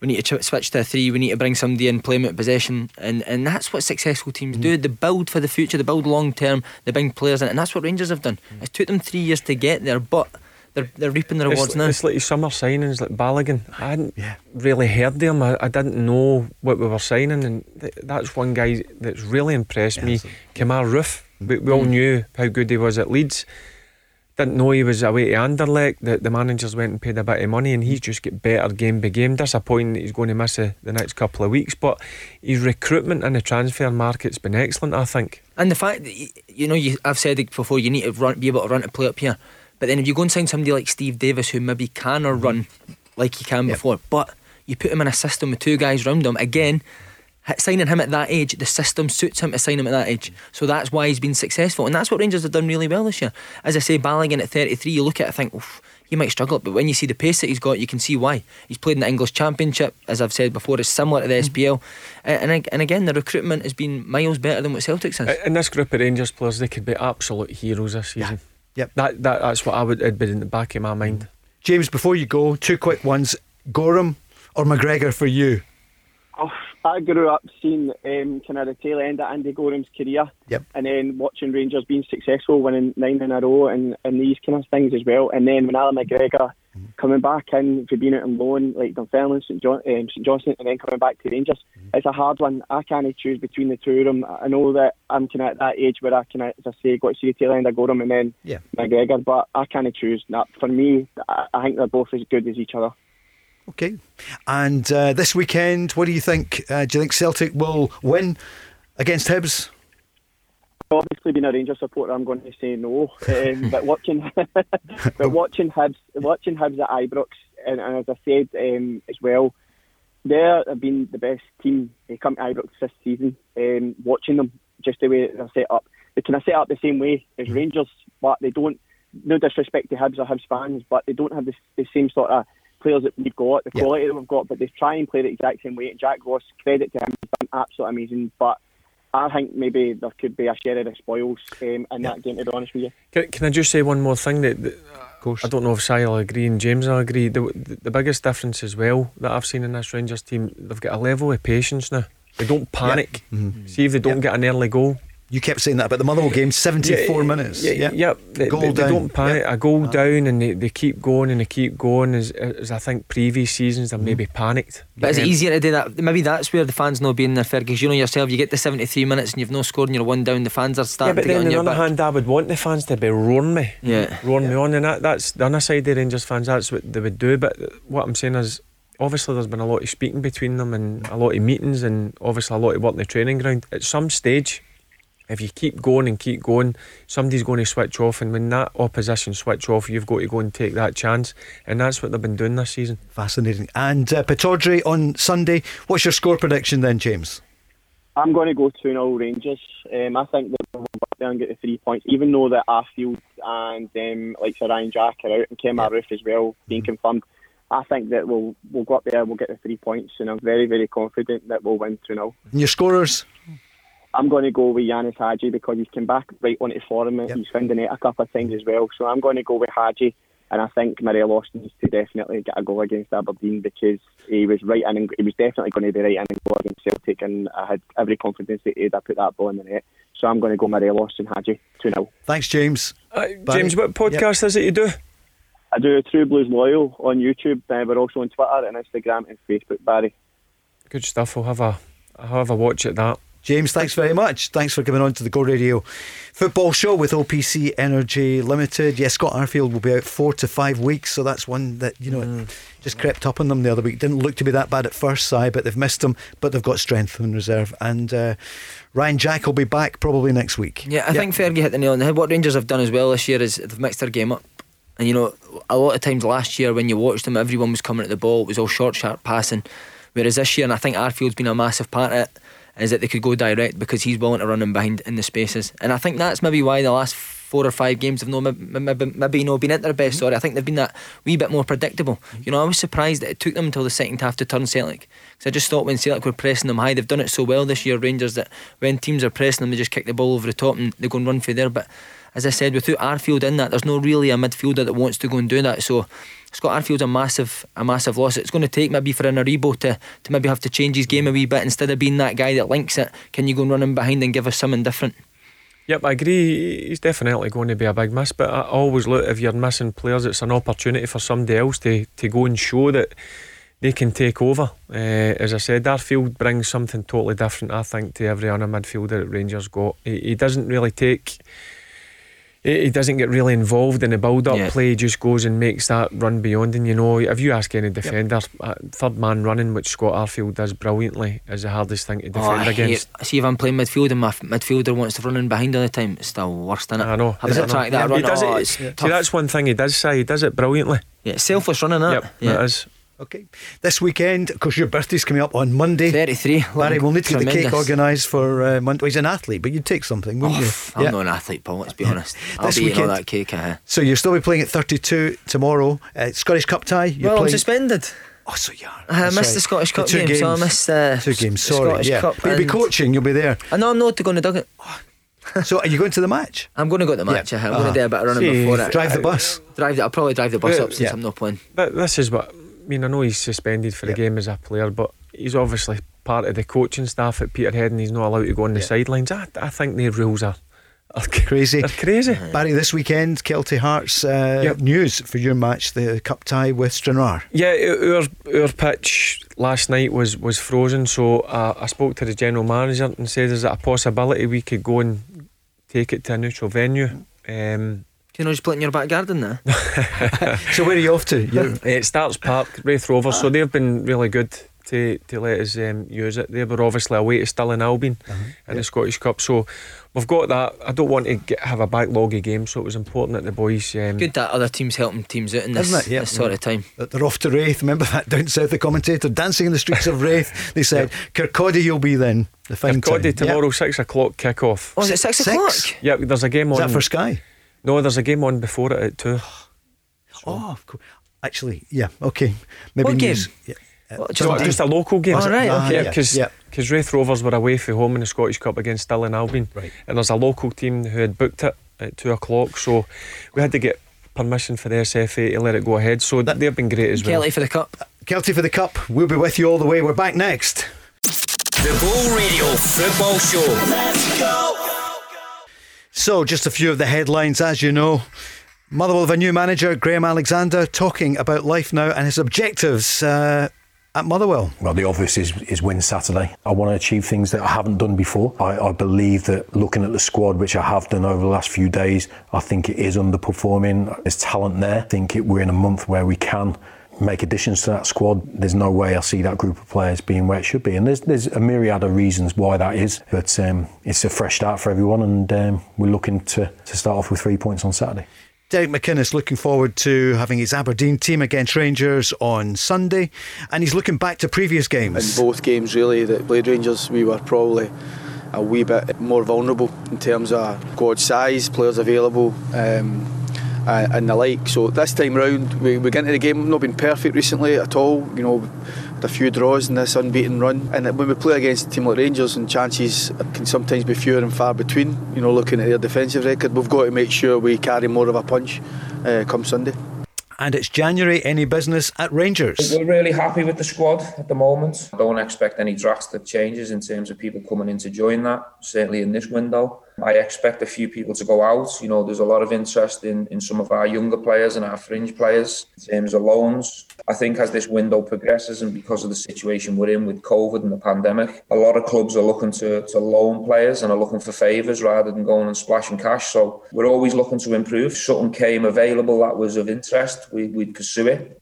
we need to switch to a three, we need to bring somebody in, play them at possession. And, and that's what successful teams mm. do. They build for the future, they build long term, they bring players in, and that's what Rangers have done. Mm. It took them three years to get there, but they're, they're reaping the rewards it's, now. It's like summer signings, like Balogun. I hadn't yeah. really heard them. I, I, didn't know what we were signing, and th- that's one guy that's really impressed me. Kemar Roofe. We, we all mm. knew how good he was at Leeds. Didn't know he was away to Anderlecht. The, the managers went and paid a bit of money, and he's just get better game by game. Disappointing that he's going to miss a, the next couple of weeks, but his recruitment in the transfer market's been excellent, I think. And the fact that you know, you, I've said it before, you need to run, be able to run to play up here. But then if you go and sign somebody like Steve Davis, who maybe can or run like he can yep. before, but you put him in a system with two guys round him again signing him at that age, the system suits him to sign him at that age. So that's why he's been successful. And that's what Rangers have done really well this year. As I say, Balogun at 33, you look at it and think, Oof, he might struggle, but when you see the pace that he's got, you can see why. He's played in the English Championship, as I've said before, it's similar to the. Mm-hmm. SPL. And, and again, the recruitment has been miles better than what Celtics has. In this group of Rangers players, they could be absolute heroes this season. Yeah. Yep. That, that, that's what I would, it'd in the back of my mind. James, before you go, two quick ones. Goram or McGregor for you? Oh, I grew up seeing um, kind of the tail end of Andy Goram's career, yep. and then watching Rangers being successful, winning nine in a row, and, and these kind of things as well. And then when Allan McGregor mm-hmm. coming back in for being out on loan, like Dunfermline, St John, um, St Johnstone, and then coming back to Rangers, mm-hmm. it's a hard one. I can't choose between the two of them. I know that I'm kind of at that age where I can, as I say, got to see the tail end of Goram and then yeah. McGregor, but I can't choose. That for me, I, I think they're both as good as each other. Okay. And uh, this weekend, what do you think? Uh, do you think Celtic will win against Hibs? Obviously, being a Rangers supporter, I'm going to say no. Um, but watching, but watching Hibs, watching Hibs at Ibrox, and, and as I said um, as well, they have been the best team. They come to Ibrox this season. Um, watching them, just the way they're set up, they kind of set up the same way as Rangers, but they don't. No disrespect to Hibs or Hibs fans, but they don't have the, the same sort of players that we've got, the quality yeah. that we've got, but they try and play the exact same way. And Jack Ross, credit to him, he's done absolutely amazing. But I think maybe there could be a share of the spoils um, in yeah. that game, to be honest with you. Can, can I just say one more thing? That, that of course. I don't know if Si will agree and James will agree. The, the, the, biggest difference as well that I've seen in this Rangers team, they've got a level of patience now. They don't panic. Yeah. Mm-hmm. See if they don't get an early goal, you kept saying that about the Motherwell game, 74 yeah, minutes. Yeah, yeah. yeah. They, goal they, they don't panic. A goal down and they, they keep going and they keep going. As, as I think previous seasons, they mm. maybe panicked. But is it easier to do that? Maybe that's where the fans know being there, Fergus. You know yourself, you get the 73 minutes and you've no scored and you're one down, the fans are starting yeah, but then on the other back. hand, I would want the fans to be roaring me. Yeah. Roaring yeah. me on. And that, that's the other side of the Rangers fans, that's what they would do. But what I'm saying is, obviously there's been a lot of speaking between them and a lot of meetings and obviously a lot of work in the training ground. At some stage, if you keep going and keep going, somebody's going to switch off, and when that opposition switch off, you've got to go and take that chance, and that's what they've been doing this season. Fascinating. And uh, Pittodrie on Sunday. What's your score prediction then, James? I'm going to go 2 0 Rangers. Um, I think that we'll go there and get the three points, even though that Arfield and um, like Sir Ryan Jack are out and Kemar Roofe as well being mm-hmm. confirmed. I think that we'll we'll go up there, and we'll get the three points, and I'm very, very confident that we'll win 2 0. And your scorers? I'm going to go with Ianis Hagi because he's come back right on onto form. Yep. He's found the net a couple of times as well. So I'm going to go with Hagi. And I think Morelos needs to definitely get a goal against Aberdeen because he was right in, and he was definitely going to be right in and goal against Celtic, and I had every confidence that he'd have put that ball in the net. So I'm going to go Murray Lawson, Hagi, 2 0. Thanks, James. Uh, James, what podcast is it you do? I do True Blues Loyal on YouTube, uh, but also on Twitter and Instagram and Facebook, Barry. Good stuff. I'll have a I'll have a watch at that. James, thanks very much. Thanks for coming on to the Go Radio football show with OPC Energy Limited. Yes, Scott Arfield will be out four to five weeks, so that's one that, you know, Mm. just crept up on them the other week. Didn't look to be that bad at first sight, but they've missed him, but they've got strength in reserve. And uh, Ryan Jack will be back probably next week. Yeah, I think Fergie hit the nail on the head. What Rangers have done as well this year is they've mixed their game up. And you know, a lot of times last year when you watched them, everyone was coming at the ball. It was all short, sharp passing. Whereas this year, and I think Arfield's been a massive part of it, is that they could go direct because he's willing to run in behind in the spaces. And I think that's maybe why the last four or five games have no maybe, maybe, know been at their best. Sorry, I think they've been that wee bit more predictable. You know, I was surprised that it took them until the second half to turn Celtic. Because I just thought when Celtic were pressing them high, they've done it so well this year, Rangers, that when teams are pressing them, they just kick the ball over the top and they go and run through there. But as I said, without Arfield in that, there's no really a midfielder that wants to go and do that. So Scott Arfield's a massive, a massive loss. It's going to take maybe for an Aribo to to maybe have to change his game a wee bit instead of being that guy that links it. Can you go and run in behind and give us something different? Yep, I agree. He's definitely going to be a big miss. But I always look if you're missing players, it's an opportunity for somebody else to, to go and show that they can take over. Uh, as I said, Arfield brings something totally different, I think, to every other midfielder that Rangers got. He, he doesn't really take. He he doesn't get really involved in the build-up Yeah. play. He just goes and makes that run beyond. And you know, if you ask any defender, uh, third man running, which Scott Arfield does brilliantly, is the hardest thing to Oh, defend I hate- against. see if I'm playing midfield and my midfielder wants to run in behind all the time, it's the worst in it. I know. Having to track that He run, does oh, it. See, tough. that's one thing he does say. He does it brilliantly. Yeah, selfless running, that. Yep, yeah. it is. Okay. This weekend, of course, your birthday's coming up on Monday. 33. Barry, we'll need to get the cake organised for uh, Monday. Well, he's an athlete, but you'd take something, wouldn't you? I'm not an athlete, Paul, let's be honest. I'll This be eating all weekend- that cake. Uh, So you'll still be playing at 32 tomorrow. Uh, Scottish Cup tie. You're well, I'm suspended. Oh, so you are. I missed right. the Scottish Cup two game, games. so I missed uh, two games. Sorry, Scottish yeah. Cup but you'll be coaching. You'll be there. I know I'm not going to go and dug it. so are you going to the match? I'm going to go to the match. Yeah. yeah. I'm Uh-huh. going to do a bit of running See, before it. Drive the bus. Drive. The, I'll probably drive the bus Yeah, up since yeah. I'm not playing. But this is what I mean. I know he's suspended for the game as a player, but he's obviously part of the coaching staff at Peterhead, and he's not allowed to go on the sidelines. I, I think the rules are, are Crazy. They're crazy. Barry, this weekend, Kelty Hearts uh, Yep. news for your match, the cup tie with Stranraer. Yeah, our our pitch last night was was frozen, so uh, I spoke to the general manager and said, "Is it a possibility we could go and take it to a neutral venue?" Um, Can you know, just put it in your back garden there? So where are you off to? You're- it Stark's Park, Raith Rovers, so they've been really good to, to let us um, use it. They were obviously away to Stirling Albion in the Scottish Cup, so we've got that. I don't want to get, have a backlog of games, so it was important that the boys. Um, Good that other teams helping teams out in this, Isn't it? Yeah. this sort of time. that They're off to Raith. Remember that down south, the commentator dancing in the streets of Raith. They said, Kirkcaldy, you'll be then. The fine Kirkcaldy time. tomorrow, six o'clock kick off. Oh, is it six, Six? o'clock? Yeah, there's a game Is on. that for Sky? No, there's a game on before it at two. Oh, of course. Actually, yeah, okay. Maybe What game? Yeah. Uh, What, So just a local game. Oh, right, Ah, okay. yeah, because yeah. Raith Rovers were away from home in the Scottish Cup against Stirling Albion, Right. and there's a local team who had booked it at two o'clock, so we had to get permission for the SFA to let it go ahead. So that, they've been great as well. Kelty for the cup. Kelty for the cup. We'll be with you all the way. We're back next. The Go Radio Football Show. Let's go. So, just a few of the headlines, as you know. Motherwell have a new manager, Graham Alexander, talking about life now and his objectives uh, at Motherwell. Well, the obvious is, is win Saturday. I want to achieve things that I haven't done before. I, I believe that looking at the squad, which I have done over the last few days, I think it is underperforming. There's talent there. I think it, we're in a month where we can make additions to that squad. There's no way I see that group of players being where it should be. And there's, there's a myriad of reasons why that is. But um, it's a fresh start for everyone, and um, we're looking to, to start off with three points on Saturday. Derek McInnes looking forward to having his Aberdeen team against Rangers on Sunday, and he's looking back to previous games. In both games, really, that played Rangers, we were probably a wee bit more vulnerable in terms of squad size, players available, um, uh, and the like. So this time round, we, we get into the game. We've not been perfect recently at all. You know, had a few draws in this unbeaten run. And when we play against a team like Rangers, and chances can sometimes be fewer and far between. You know, looking at their defensive record, we've got to make sure we carry more of a punch uh, come Sunday. And it's January. Any business at Rangers? We're really happy with the squad at the moment. I don't expect any drastic changes in terms of people coming in to join that, certainly in this window. I expect a few people to go out. You know, there's a lot of interest in, in some of our younger players and our fringe players in terms of loans. I think as this window progresses and because of the situation we're in with COVID and the pandemic, a lot of clubs are looking to, to loan players and are looking for favours rather than going and splashing cash. So we're always looking to improve. Something came available that was of interest, we, we'd pursue it.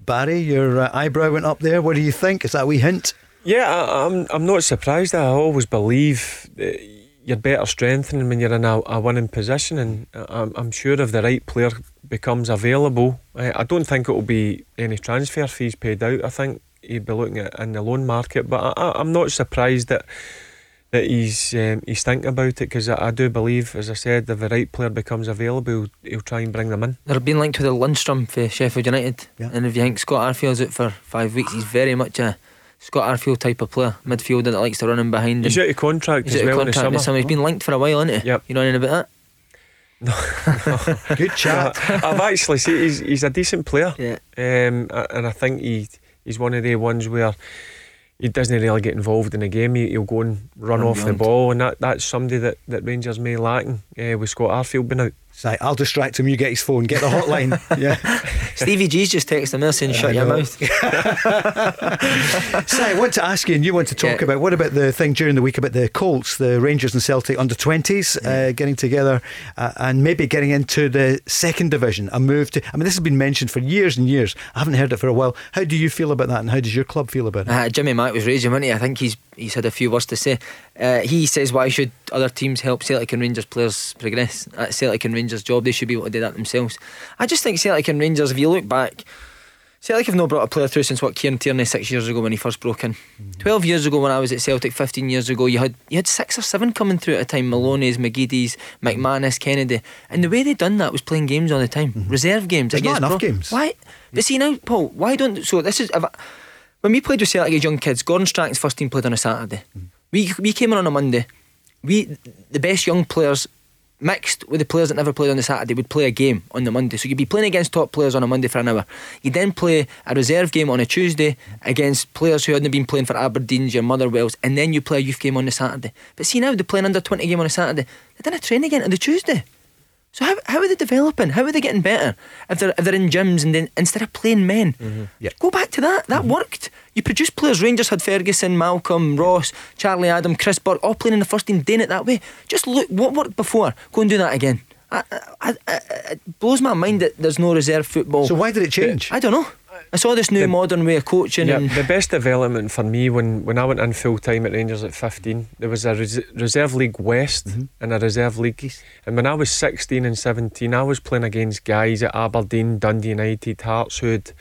Barry, your uh, eyebrow went up there. What do you think? Is that a wee hint? Yeah, I, I'm. I'm not surprised. I always believe that you're better strengthening when you're in a, a winning position, and I'm, I'm sure if the right player becomes available, I, I don't think it will be any transfer fees paid out. I think he'd be looking at in the loan market, but I, I'm not surprised that that he's um, he's thinking about it because I, I, do believe, as I said, if the right player becomes available, he'll, he'll try and bring them in. They're being linked with the Lundstram for Sheffield United, yeah. and if you think Scott Arfield's out for five weeks, he's very much a Scott Arfield type of player, midfielder that likes to run in behind. He's out of contract he's as well contract in the summer. He's been linked for a while, isn't he? Yep. You know anything about that? No. Good chat. I've actually seen he's, he's a decent player. Yeah. Um, and I think he he's one of the ones where he doesn't really get involved in the game. He, will go and run, run off beyond. the ball, and that, that's somebody that, that Rangers may lacking uh, with Scott Arfield being out. Right, I'll distract him. You get his phone. Get the hotline. yeah. Stevie G's just texted me saying, "Shut your mouth." so I want to ask you, and you want to talk yeah. about what about the thing during the week about the Colts, the Rangers and Celtic under twenties yeah. uh, getting together uh, and maybe getting into the second division. A move to. I mean, this has been mentioned for years and years. I haven't heard it for a while. How do you feel about that, and how does your club feel about it? Uh, Jimmy Mack was raging, wasn't he? I think he's he's had a few words to say. Uh, he says, "Why should other teams help Celtic and Rangers players progress? That's Celtic and Rangers' job. They should be able to do that themselves." I just think Celtic and Rangers, if you look back, Celtic have not brought a player through since what Kieran Tierney six years ago when he first broke in. Mm. Twelve years ago when I was at Celtic, fifteen years ago, you had you had six or seven coming through at a time. Maloney's, McGeady's, McManus, Kennedy, and the way they done that was playing games all the time, mm-hmm. reserve games. There's not enough pro- games. Why? But see now, Paul, why don't so? This is. When we played with Celtic as young kids, Gordon Strachan's first team played on a Saturday. Mm. We we came in on a Monday. We the best young players mixed with the players that never played on the Saturday would play a game on the Monday. So you'd be playing against top players on a Monday for an hour. You'd then play a reserve game on a Tuesday against players who hadn't been playing for Aberdeen's, your Motherwell's, and then you play a youth game on the Saturday. But see now they're playing under 20 game on a Saturday. They didn't train again on the Tuesday. So how, how are they developing? How are they getting better if they're if they're in gyms and then instead of playing men? Mm-hmm. Yep. Go back to that. That mm-hmm. worked. You produced players. Rangers had Ferguson, Malcolm, Ross, Charlie Adam, Chris Burke, all playing in the first team, doing it that way. Just look what worked before. Go and do that again. I, I, I, it blows my mind that there's no reserve football. So why did it change? I don't know. I saw this new the, modern way of coaching. Yeah, the best development for me when, when I went in full time at Rangers at 15, there was a res- reserve league West mm-hmm. and a reserve league East. And when I was 16 and 17, I was playing against guys at Aberdeen, Dundee United, Hearts who had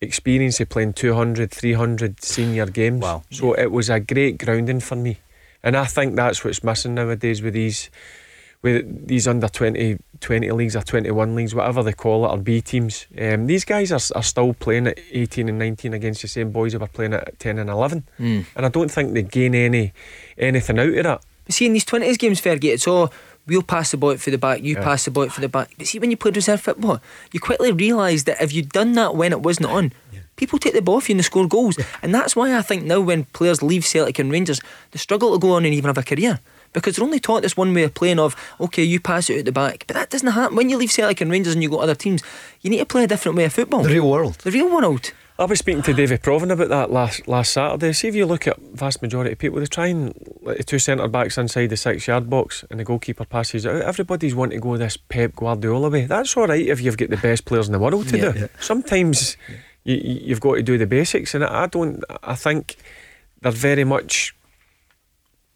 experience of playing 200, 300 senior games. Wow. So it was a great grounding for me. And I think that's what's missing nowadays with these with these under 20, 20 leagues or 21 leagues, whatever they call it, or B teams. Um, these guys are, are still playing at 18 and 19 against the same boys who were playing at 10 and 11. Mm. And I don't think they gain any anything out of that. But see, in these 20s games, Fergie, it's all we'll pass the ball for the back, you yeah. pass the ball for the back. But see, when you played reserve football, you quickly realise that if you'd done that when it wasn't on, yeah. people take the ball off you and they score goals. Yeah. And that's why I think now when players leave Celtic and Rangers, they struggle to go on and even have a career because they're only taught this one way of playing of okay you pass it out the back but that doesn't happen when you leave Celtic and Rangers and you go to other teams you need to play a different way of football the real world the real world I was speaking to David Provan about that last last Saturday. See if you look at vast majority of people, they try and like, the two centre backs inside the six yard box and the goalkeeper passes out. Everybody's wanting to go this Pep Guardiola way. That's all right if you've got the best players in the world to yeah, do. Yeah. Sometimes you, you've got to do the basics, and I don't. I think they're very much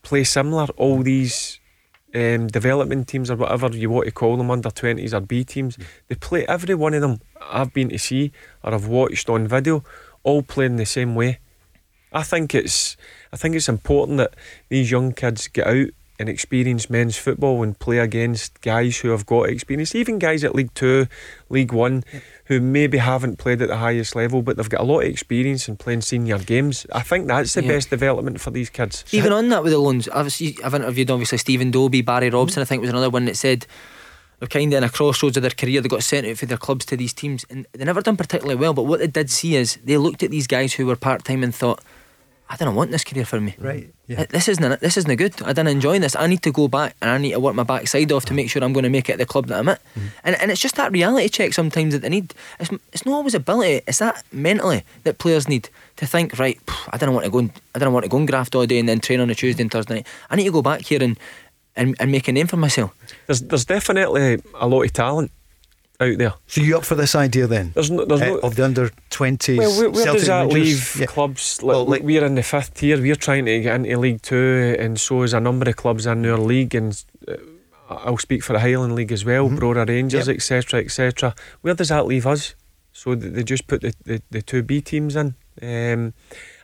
play similar. All these um, development teams or whatever you want to call them, under 20s or B teams, mm. they play every one of them I've been to see or I've watched on video, all playing the same way. I think it's I think it's important that these young kids get out and experience men's football and play against guys who have got experience, even guys at League Two, League One, who maybe haven't played at the highest level, but they've got a lot of experience in playing senior games. I think that's the best development for these kids. Even on that with the loans, I've, I've interviewed obviously Stephen Dobbie, Barry mm-hmm. Robson, I think was another one that said they're kind of in a crossroads of their career. They got sent out for their clubs to these teams, and they never done particularly well. But what they did see is they looked at these guys who were part time and thought, I don't want this career for me. Right. Yeah. This isn't this isn't good. I didn't enjoy this. I need to go back and I need to work my backside off to make sure I'm going to make it at the club that I'm at. Mm-hmm. And and it's just that reality check sometimes that they need. It's, it's not always ability. It's that mentally that players need to think. Right. I don't want to go. And, I don't want to go and graft all day and then train on a Tuesday and Thursday night. I need to go back here and and, and make a name for myself. There's there's definitely a lot of talent out there. So you up for this idea then? There's no, there's Uh, no of the under 20s. Well, where, where does that Rangers? leave Yeah. clubs? Like, we're in the fifth tier. We're trying to get into League Two, and so is a number of clubs in our league. And uh, I'll speak for the Highland League as well, Mm-hmm. Brora Rangers, etc., etc. Where does that leave us? So they just put the, the, the two B teams in. Um,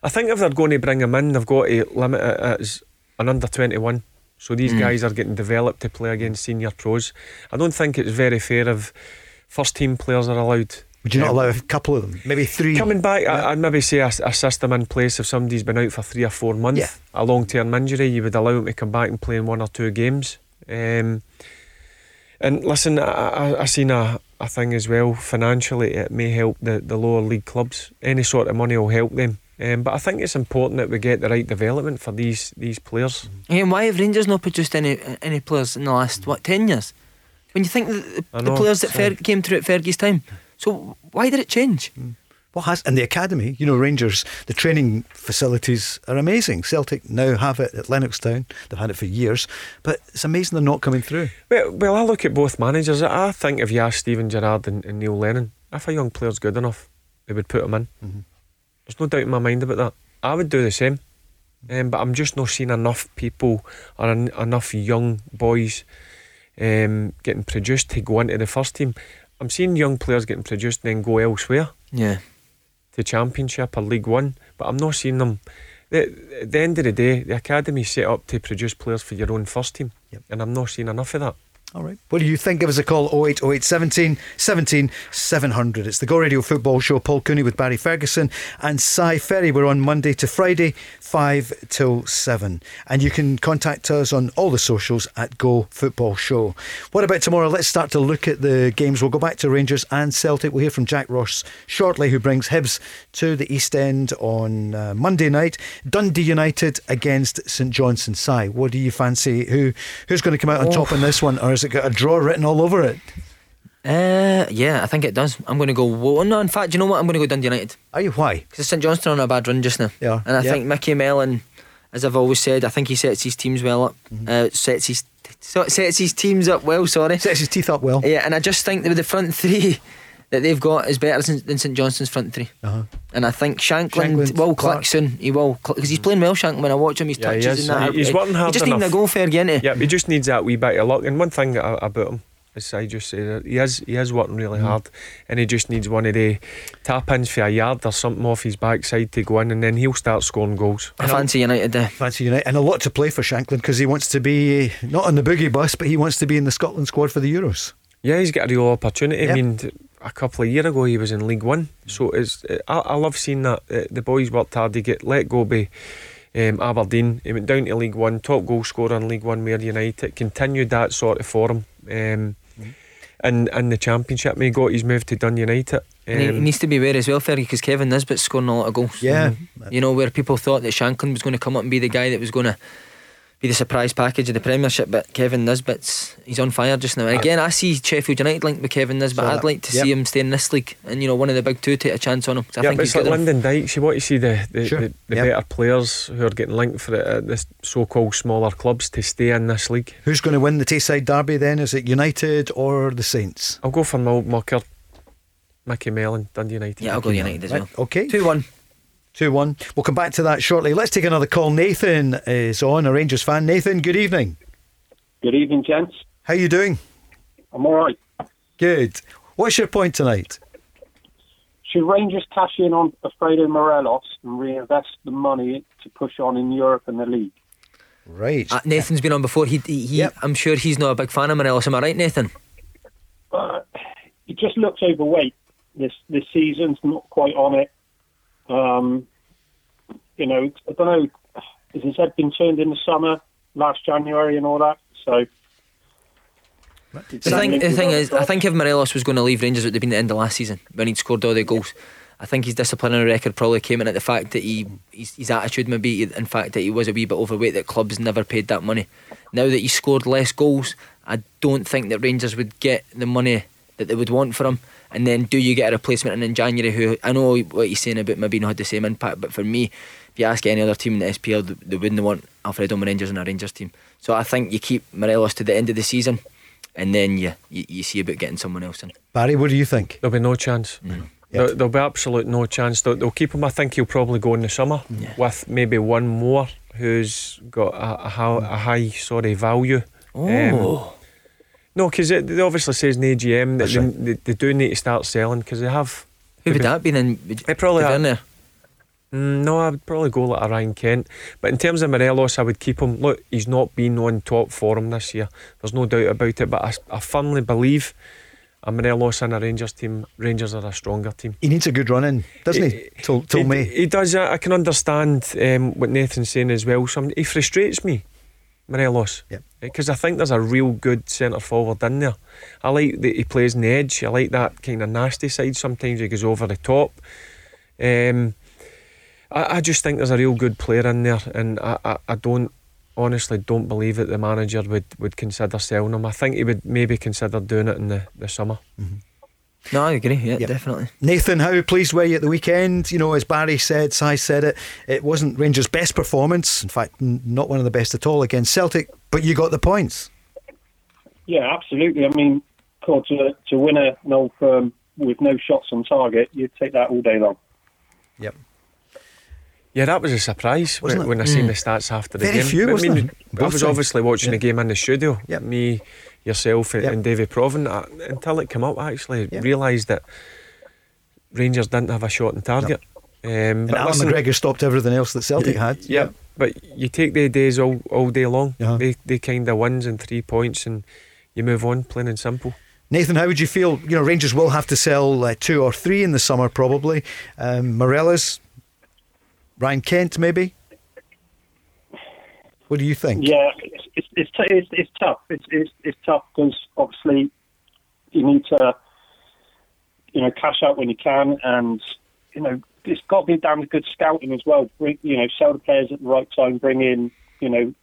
I think if they're going to bring them in, they've got to limit it as an under twenty one. So these Mm. guys are getting developed to play against senior pros. I don't think it's very fair if first team players are allowed. Would you not Um, allow a couple of them? Maybe three? Coming back, I, I'd maybe say a, a system in place if somebody's been out for three or four months, Yeah. a long term injury, you would allow them to come back and play in one or two games. Um, and listen, I, I, I seen a, a thing as well. Financially, it may help the, the lower league clubs. Any sort of money will help them. Um, but I think it's important that we get the right development for these these players. And why have Rangers not produced any any players in the last what ten years? When you think the, the, know, the players that Fer- came through at Fergie's time, so why did it change? What has and the academy? You know, Rangers. The training facilities are amazing. Celtic now have it at Lennoxtown. They've had it for years, but it's amazing they're not coming through. Well, well, I look at both managers. I think if you ask Steven Gerrard and, and Neil Lennon, if a young player's good enough, they would put him in. There's no doubt in my mind about that. I would do the same, um, but I'm just not seeing enough people or en- enough young boys um, getting produced to go into the first team. I'm seeing young players getting produced and then go elsewhere Yeah. to Championship or League One, but I'm not seeing them. The, at the end of the day, the academy's set up to produce players for your own first team, and I'm not seeing enough of that. All right. What do you think? Give us a call 0808 17 17 700. It's the Go Radio Football Show. Paul Cooney with Barry Ferguson and Si Ferry. We're on Monday to Friday, 5 till 7. And you can contact us on all the socials at Go Football Show. What about tomorrow? Let's start to look at the games. We'll go back to Rangers and Celtic. We'll hear from Jack Ross shortly, who brings Hibs to the East End on uh, Monday night. Dundee United against St Johnstone. Si, what do you fancy? Who Who's going to come out on Oh. top in this one? Or has it got a draw written all over it? Uh, yeah, I think it does. I'm going to go. Well, no, in fact, you know what? I'm going to go Dundee United. Are you? Why? Because St Johnstone on a bad run just now. Yeah. And I Yeah. think Micky Mellon, as I've always said, I think he sets his teams well up. Uh, sets his so- sets his teams up well. Sorry. Sets his teeth up well. Yeah, and I just think that with the front three that they've got is better than, than St Johnstone's front three. Uh-huh. And I think Shankland, Shankland, will Clark. click soon. He will because he's playing well. Shankland. When I watch him, He's Yeah, he touches is. and that. He- he's he, working hard He just needs a goal fair into. Yeah, he just needs that wee bit of luck. And one thing about him, as I just said, uh, he is he is working really mm-hmm. hard, and he just needs one of the tap ins for a yard or something off his backside to go in, and then he'll start scoring goals. I fancy United there. Fancy United. And a lot to play for Shankland because he wants to be not on the boogie bus, but he wants to be in the Scotland squad for the Euros. Yeah, he's got a real opportunity. Yeah. I mean, t- a couple of years ago he was in League One, so it's I, I love seeing that uh, the boys worked hard. He get let go by um, Aberdeen. He went down to League One, top goal scorer in League One with United. Continued that sort of form. Um, in, in the championship, he got his move to Dun United. And he, he Um, needs to be aware as well, Fergie, because Kevin Nisbet's scoring a lot of goals. Yeah. You know, where people thought that Shankland was going to come up and be the guy that was going to be the surprise package of the Premiership, but Kevin Nisbet's he's on fire just now. And again, I see Sheffield United linked with Kevin Nisbet. Saw I'd like to Yep. see him stay in this league, and you know, one of the big two take a chance on him. 'cause I yeah, think but he's it's like good enough. Lyndon Dykes. You want to see the the, Sure. the, the Yep. better players who are getting linked for the, uh, the so-called smaller clubs to stay in this league. Who's going to win the Tayside Derby then? Is it United or the Saints? I'll go for my old mucker, Micky Mellon, Dundee United. Yeah, I'll go United as well. Right, okay. Two one. 2 1. We'll come back to that shortly. Let's take another call. Nathan is on, a Rangers fan. Nathan, good evening. Good evening, gents. How are you doing? I'm all right. Good. What's your point tonight? Should Rangers cash in on Alfredo Morelos and reinvest the money to push on in Europe and the league? Right. Uh, Nathan's been on before. He, he, he I'm sure he's not a big fan of Morelos. Am I right, Nathan? Uh, he just looks overweight this this season's not quite on it. Um, you know, I don't know. Has his head been turned in the summer, last January, and all that? So The thing, the thing is, I think if Morelos was going to leave Rangers, it would have been the end of last season when he'd scored all the goals. I think his disciplinary record probably came in at the fact that he his, his attitude maybe in fact that he was a wee bit overweight that clubs never paid that money. Now that he's scored less goals, I don't think that Rangers would get the money that they would want for him. And then do you get a replacement in, in January who I know what you're saying about maybe not had the same impact, but for me, if you ask any other team in the SPL, they, they wouldn't want Alfredo Rangers in a Rangers team. So I think you keep Morelos to the end of the season and then you, you, you see about getting someone else in. Barry, what do you think? There'll be no chance. Mm. There, there'll be absolute no chance. They'll, they'll keep him. I think he'll probably go in the summer Yeah. with maybe one more who's got a, a, high, a high sorry value. Um, Oh. No, because it, it obviously says in the AGM that they, right. they, they do need to start selling because they have. Who would that be then? It probably Tavernier? Mm, no, I would probably go like a Ryan Kent. But in terms of Morelos, I would keep him. Look, he's not been on top form this year. There's no doubt about it. But I, I firmly believe a Morelos in a Rangers team, Rangers are a stronger team. He needs a good run in, doesn't he? Till, till he, May. He does. I I can understand um, what Nathan's saying as well. Some he frustrates me, Morelos. Yeah. Because I think there's a real good centre forward in there. I like that he plays in the edge. I like that kind of nasty side. Sometimes he goes over the top. Um, I, I just think there's a real good player in there, and I, I, I don't honestly don't believe that the manager would, would consider selling him. I think he would maybe consider doing it in the, the summer. No, I agree. Yeah, Yep. definitely. Nathan, how pleased were you at the weekend? You know, as Barry said, Si said it, it wasn't Rangers' best performance. In fact, n- not one of the best at all against Celtic, but you got the points. Yeah, absolutely. I mean, cool, to to win a an old firm with no shots on target, you'd take that all day long. Yep. Yeah, that was a surprise Wasn't when, it? when I seen Mm. the stats after the Very game. few, wasn't I mean, there? I was obviously watching Yeah. the game in the studio. Yep. Me, yourself, and- Yep. and Davy Provan. I, until it came up, I actually realised that Rangers didn't have a shot on target. Um, And but Allan listen- McGregor stopped everything else that Celtic had. Yeah, but you take the days all, all day long. Uh-huh. They they kind of wins and three points, and you move on, plain and simple. Nathan, how would you feel? You know, Rangers will have to sell uh, two or three in the summer, probably. Um, Morelos, Ryan Kent, maybe. What do you think? Yeah, it's it's it's, it's, it's tough. It's it's, it's tough because obviously you need to you know cash out when you can, and you know it's got to be damn good scouting as well. Bring you know sell the players at the right time. Bring in you know.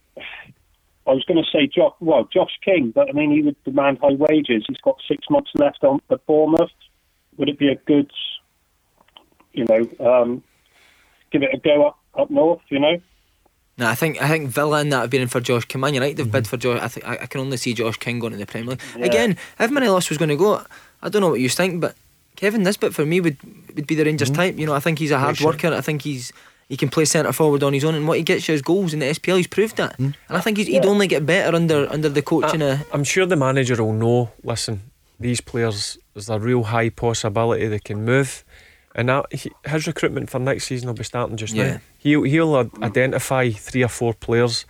I was going to say Josh, well, Josh King, but I mean he would demand high wages. He's got six months left on at Bournemouth. Would it be a good, you know, um, give it a go up up north? You know. No, I think I think Villa and that have been in for Josh King. Man United have Mm-hmm. bid for Josh. I think I, I can only see Josh King going to the Premier League Yeah. again. If Morelos was going to go, I don't know what you think, but Kevin Nisbet for me would would be the Rangers Mm-hmm. type. You know, I think he's a hard worker. I think he's he can play centre forward on his own, and what he gets you is goals in the SPL. He's proved that, Mm. and I think he's, he'd only get better under under the coaching. of I'm sure the manager will know. Listen, these players, there's a real high possibility they can move, and that, he, his recruitment for next season will be starting just Yeah. now. He'll he'll identify three or four players,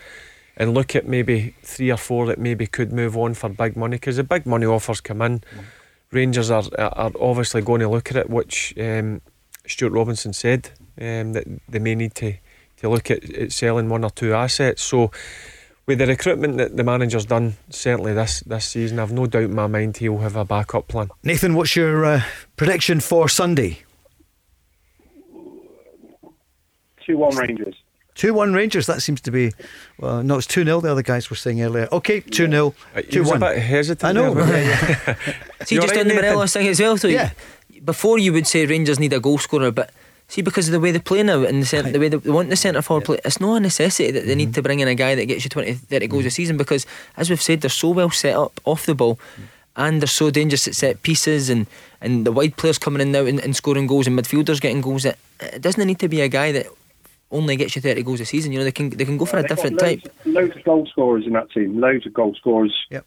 and look at maybe three or four that maybe could move on for big money because the big money offers come in. Rangers are are obviously going to look at it, which um, Stuart Robinson said um, that they may need to to look at, at selling one or two assets. So with the recruitment that the manager's done, certainly this this season, I've no doubt in my mind he'll have a backup plan. Nathan, what's your uh, prediction for Sunday? Two one Rangers. 2 1 Rangers. That seems to be, well, no, it's 2 0, the other guys were saying earlier. Okay, 2 0. He 2 was a 1. bit hesitant. I know. there, yeah, yeah. See, You're just right, on the Nathan. Morelos thing as well. So Yeah. before you would say Rangers need a goal scorer, but see because of the way they play now and the, cent- the way they, they want the centre forward play, it's not a necessity that they Mm-hmm. need to bring in a guy that gets you 20, 30 goals a season because, as we've said, they're so well set up off the ball. And they're so dangerous at set pieces, and, and the wide players coming in now and, and scoring goals, and midfielders getting goals. That it doesn't need to be a guy that only gets you thirty goals a season. You know they can they can go for a different loads, type. Loads of goal scorers in that team. Loads of goal scorers. Yep.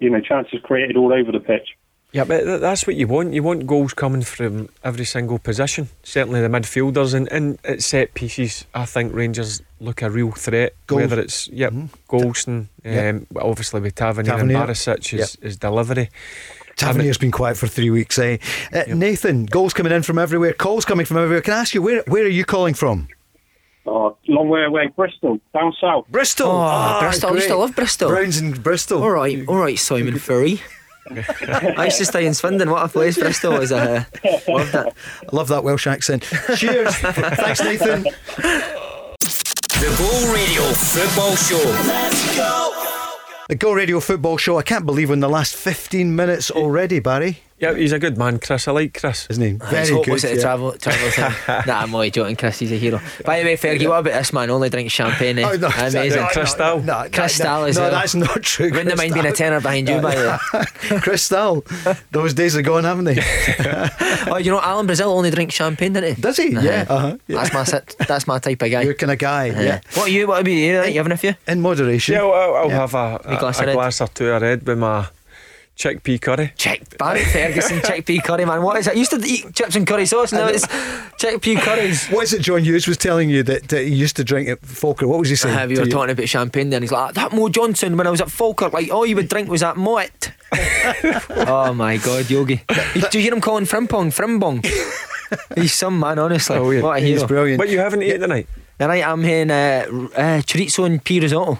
You know, chances created all over the pitch. Yeah, but that's what you want. You want goals coming from every single position. Certainly the midfielders and, and at set pieces. I think Rangers look a real threat. Goals. Whether it's yep, Goldson, um, Yep. well, obviously with Tavernier, and Tavernier. Barisic is, is delivery. Tavernier's been quiet for three weeks, eh? Uh, Nathan, goals coming in from everywhere, calls coming from everywhere. Can I ask you, where, where are you calling from? Oh, long way away, Bristol, down south. Bristol. Oh, Ah, Bristol. I used to love Bristol. Browns in Bristol. All right, all right, Simon Ferry. I used to stay in Swindon. What a place Bristol is. Uh, loved it. I love that Welsh accent. Cheers. Thanks, Nathan. The Go Radio Football Show. Let's go. The Go Radio Football Show. I can't believe we're in the last 15 minutes already, Barry. Yeah, he's a good man, Chris. I like Chris. Isn't he? Very good. What's it, travel, travel thing? nah, I'm only joking. Chris, he's a hero. By the way, Fergie, what about this man? Only drinks champagne. Eh? Oh, no, Amazing. no, no, Cristal. No, no, Cristal no, as no, well. that's not true. Wouldn't have mind being a tenor behind you, by the way. Cristal. Those days are gone, haven't they? Oh, you know, Alan Brazil only drinks champagne, doesn't he? Does he? Yeah. Uh-huh. yeah. That's my sit- that's my type of guy. Your kind of guy. Uh, Yeah. What are you? What about you? You having a few? In moderation. Yeah, well, I'll, I'll Yeah. have a, Wee a, glass a of red. glass or two of red with my chickpea curry. Chick Barry Ferguson chickpea curry, man. What is it? I used to eat chips and curry sauce. Now it's chickpea curries. What is it John Hughes was telling you that, that he used to drink at Falkirk? What was he saying? Uh, we to were you? talking about champagne then. He's like, that Mo Johnston when I was at Falkirk, like all you would drink was that Moet. oh my god, Yogi. Do you hear him calling Frimpong Frimbong? He's some man, honestly. Oh, weird. What a He's brilliant. But you haven't eaten tonight? Tonight I'm having uh, uh, chorizo and pea risotto.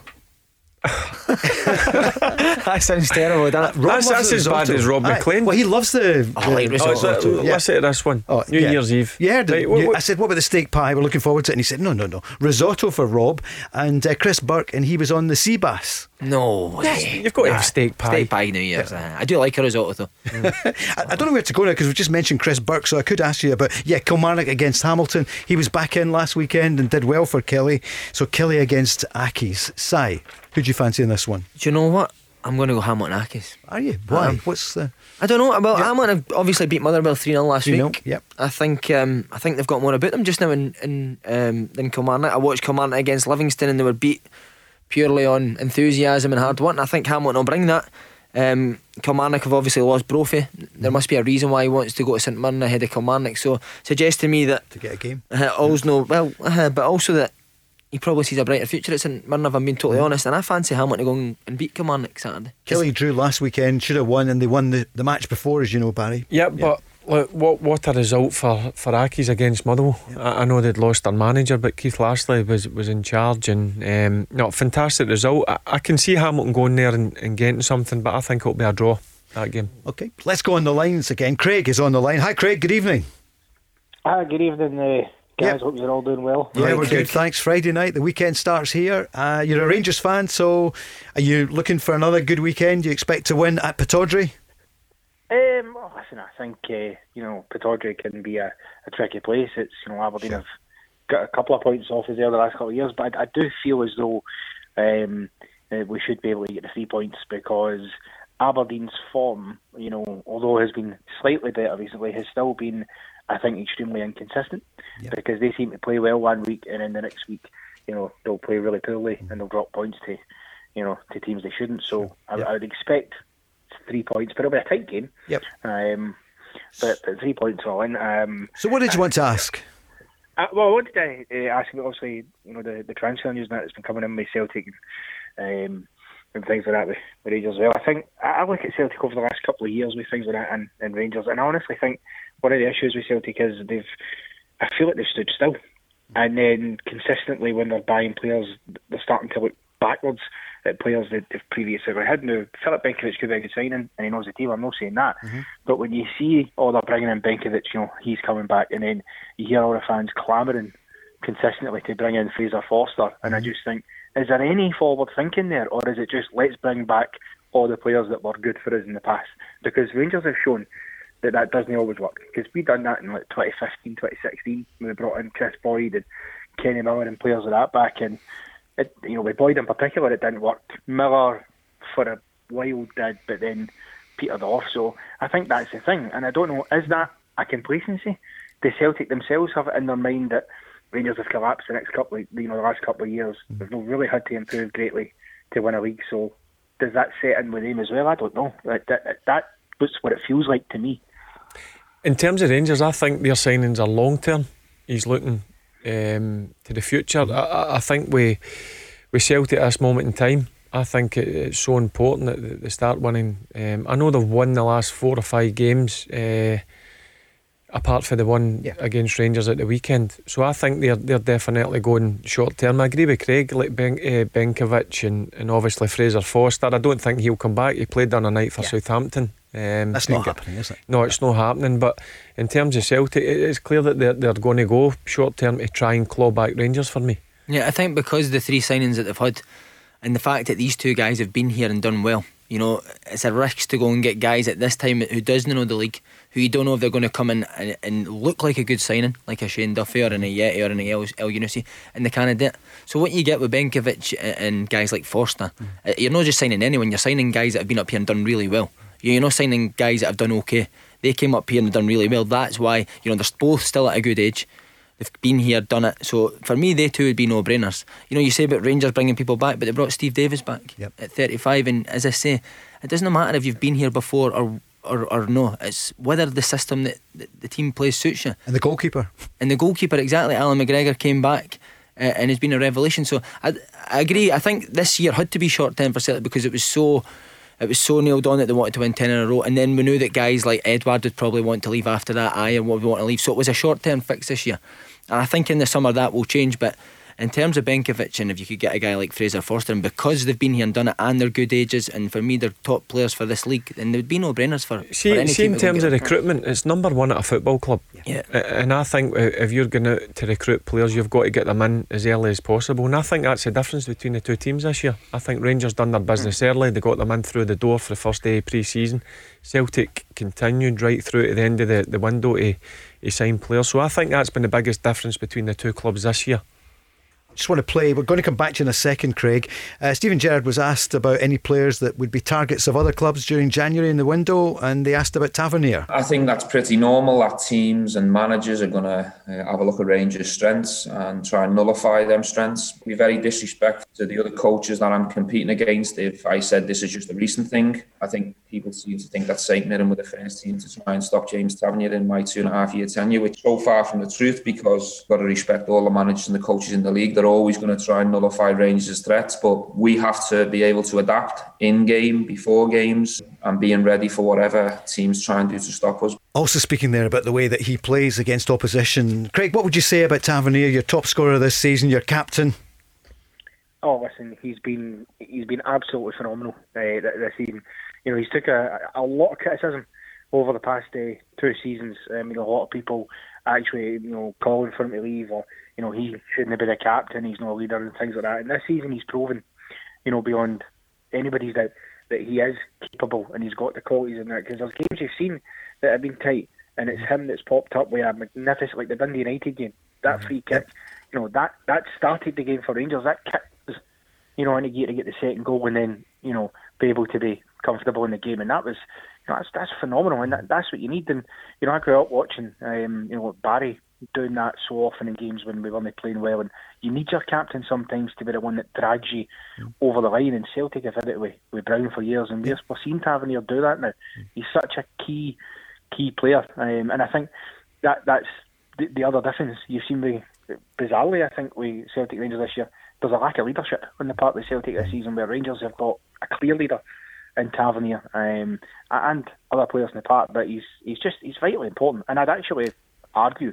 that sounds terrible, doesn't it? Rob That's- that's as bad as Rob Aye. McLean. Well, he loves the. I like risotto. Oh, is that, too. Yeah. Listen to this one. Oh, New yeah. Year's Eve. Yeah, the- Right, what- what- I said, what about the steak pie? We're looking forward to it. And he said, no, no, no. Risotto for Rob and uh, Chris Burke, and he was on the sea bass. No. You've got to have steak pie. Steak pie New Year's. I do like a risotto though. I, I don't know where to go now because we've just mentioned Chris Burke, so I could ask you about, yeah, Kilmarnock against Hamilton. He was back in last weekend and did well for Killie. So Killie against Accies. Si, who'd you fancy in this one? Do you know what? I'm going to go Hamilton Accies. Are you? Why? Um, What's the. I don't know. Well, Hamilton have obviously beat Motherwell three 0 last 3-0, week. yep. I think um, I think they've got more about them just now in in um, than Kilmarnock. I watched Kilmarnock against Livingston and they were beat purely on enthusiasm and hard work. And I think Hamilton will bring that. Um, Kilmarnock have obviously lost Brophy. There must be a reason why he wants to go to St Mirren ahead of Kilmarnock. So suggests to me that To get a game. uh, always know well, uh, but also that he probably sees a brighter future at St Mirren. If I'm being Mm. totally honest, and I fancy Hamilton to go and- and beat Kilmarnock Saturday. Killie drew last weekend, should have won, and they won the, the match before, as you know, Barry. Yeah, but look, what what a result for for Accies against Motherwell. I, I know they'd lost their manager, but Keith Lasley was was in charge, and um, no, fantastic result. I, I can see Hamilton going there and, and getting something, but I think it'll be a draw that game. Okay, let's go on the lines again. Craig is on the line. Hi, Craig. Good evening. Ah, good evening, uh, guys. Yep. Hope you're all doing well. Yeah, Right, we're Craig. good. Thanks. Friday night, the weekend starts here. Uh, you're a Rangers fan, so are you looking for another good weekend? Do you expect to win at Pittodrie? Um, well, listen, I think uh, you know Pittodrie can be a, a tricky place. It's you know Aberdeen have got a couple of points off us there the last couple of years, but I, I do feel as though um, uh, we should be able to get the three points because Aberdeen's form, you know, although has been slightly better recently, has still been, I think, extremely inconsistent because they seem to play well one week and then the next week, you know, they'll play really poorly and they'll drop points to, you know, to teams they shouldn't. So I, I would expect three points, but it'll be a tight game. Yep. Um, but, but three points all in. Um, So, what did you want to ask? uh, well, what did I uh, ask about? Obviously, you know the the transfer news that that's been coming in with Celtic and, um, and things like that with, with Rangers as well. I think I I look at Celtic over the last couple of years with things like that and, and Rangers, and I honestly think one of the issues with Celtic is they've I feel like they've stood still, and then consistently when they're buying players, they're starting to look backwards at players that they've previously had. Now, Filip Benkovic could be a good signing, and he knows the team. I'm not saying that, mm-hmm. but when you see, oh, they're bringing in Benkovic, you know, he's coming back, and then you hear all the fans clamouring consistently to bring in Fraser Forster, and I mm-hmm. just think, is there any forward thinking there, or is it just let's bring back all the players that were good for us in the past? Because Rangers have shown that that doesn't always work. Because we done that in like 2015, 2016 when we brought in Kris Boyd and Kenny Miller and players like that back, and it, you know with Boyd in particular it didn't work. Miller for a while did, but then petered off. So I think that's the thing, and I don't know is that a complacency? The Celtic themselves have it in their mind that Rangers have collapsed the next couple, of, you know, the last couple of years. Mm-hmm. They've not really had to improve greatly to win a league. So does that set in with them as well? I don't know. That, that, that's what it feels like to me. In terms of Rangers, I think their signings are long term. He's looking um, to the future. I, I- think we we Celtic at this moment in time. I think it, it's so important that they start winning. Um, I know they've won the last four or five games. Uh, apart from the one Yeah. against Rangers at the weekend. So I think they're they're definitely going short term. I agree with Craig, like ben, uh, Benkovic and, and obviously Fraser Forster. I don't think he'll come back. He played the other night for Southampton. Um, That's not happening, is it? No, it's not happening. But in terms of Celtic, it's clear that they're, they're going to go short term to try and claw back Rangers for me. Yeah, I think because the three signings that they've had and the fact that these two guys have been here and done well, you know, it's a risk to go and get guys at this time who doesn't know the league, who you don't know if they're going to come in and, and look like a good signing, like a Shane Duffy or an Ajeti or an El, Elyounoussi, and they kind of did. So what you get with Benkovic and- and guys like Forster, uh, you're not just signing anyone, you're signing guys that have been up here and done really well. You're not signing guys that have done okay. They came up here and done really well. That's why, you know, they're both still at a good age. They've been here, done it. So for me, they two would be no brainers. You know, you say about Rangers bringing people back, but they brought Steve Davis back at 35. And as I say, it doesn't matter if you've been here before or or, or no. It's whether the system that that the team plays suits you. And the goalkeeper. And the goalkeeper, exactly. Alan McGregor came back uh, and has been a revelation. So I, I agree. I think this year had to be short term for Celtic because it was so. It was so nailed on that they wanted to win 10 in a row, and then we knew that guys like Edouard would probably want to leave after that. Ajer would want to leave, so it was a short term fix this year. And I think in the summer that will change. But in terms of Benkovic, and if you could get a guy like Fraser Forster, and because they've been here and done it, and they're good ages, and for me they're top players for this league, then there would be no brainers for, for See, any see in to terms of recruitment, it's number one at a football club. Yeah. A- And I think if you're going out to recruit players, you've got to get them in as early as possible. And I think that's the difference between the two teams this year. I think Rangers done their business mm. early. They got them in through the door for the first day of pre-season. Celtic continued right through to the end of the, the window to, to sign players. So I think that's been the biggest difference between the two clubs this year. Just want to play. We're going to come back to you in a second, Craig. Uh, Steven Gerrard was asked about any players that would be targets of other clubs during January in the window, and they asked about Tavernier. I think that's pretty normal that teams and managers are going to uh, have a look at Rangers' strengths and try and nullify them strengths. Be very disrespectful to the other coaches that I'm competing against if I said this is just a recent thing. I think people seem to think that St Mirren with the first team to try and stop James Tavernier in my two and a half year tenure, which is so far from the truth because you've got to respect all the managers and the coaches in the league. They're always going to try and nullify Rangers' threats, but we have to be able to adapt in game, before games, and being ready for whatever teams try and do to stop us. Also speaking there about the way that he plays against opposition. Craig, what would you say about Tavernier, your top scorer this season, your captain? Oh, listen, he's been he's been absolutely phenomenal uh, this season. You know, he's took a, a lot of criticism over the past uh, two seasons. Um, you know, a lot of people actually, you know, calling for him to leave, or you know, he shouldn't have been a captain. He's not a leader and things like that. And this season, he's proven, you know, beyond anybody's doubt that he is capable and he's got the qualities in that. Because there's games you've seen that have been tight, and it's him that's popped up with a magnificent, like the Dundee United game, that mm-hmm. free kick. You know, that that started the game for Rangers. That kick was you know, into gear to get the second goal and then, you know, be able to be comfortable in the game. And that was, you know, that's, that's phenomenal. And that, that's what you need. And, you know, I grew up watching, um, you know, Barry doing that so often in games when we weren't playing well. And you need your captain sometimes to be the one that drags you over the line. And Celtic have had it with, with Brown for years. And we're, we're seeing Tavernier do that now. He's such a key, key player. Um, and I think that that's the, the other difference. You've seen me, bizarrely, I think, with Celtic Rangers this year there's a lack of leadership on the part of Celtic this season, where Rangers have got a clear leader in Tavernier um, and other players in the park. But he's he's just he's vitally important, and I'd actually argue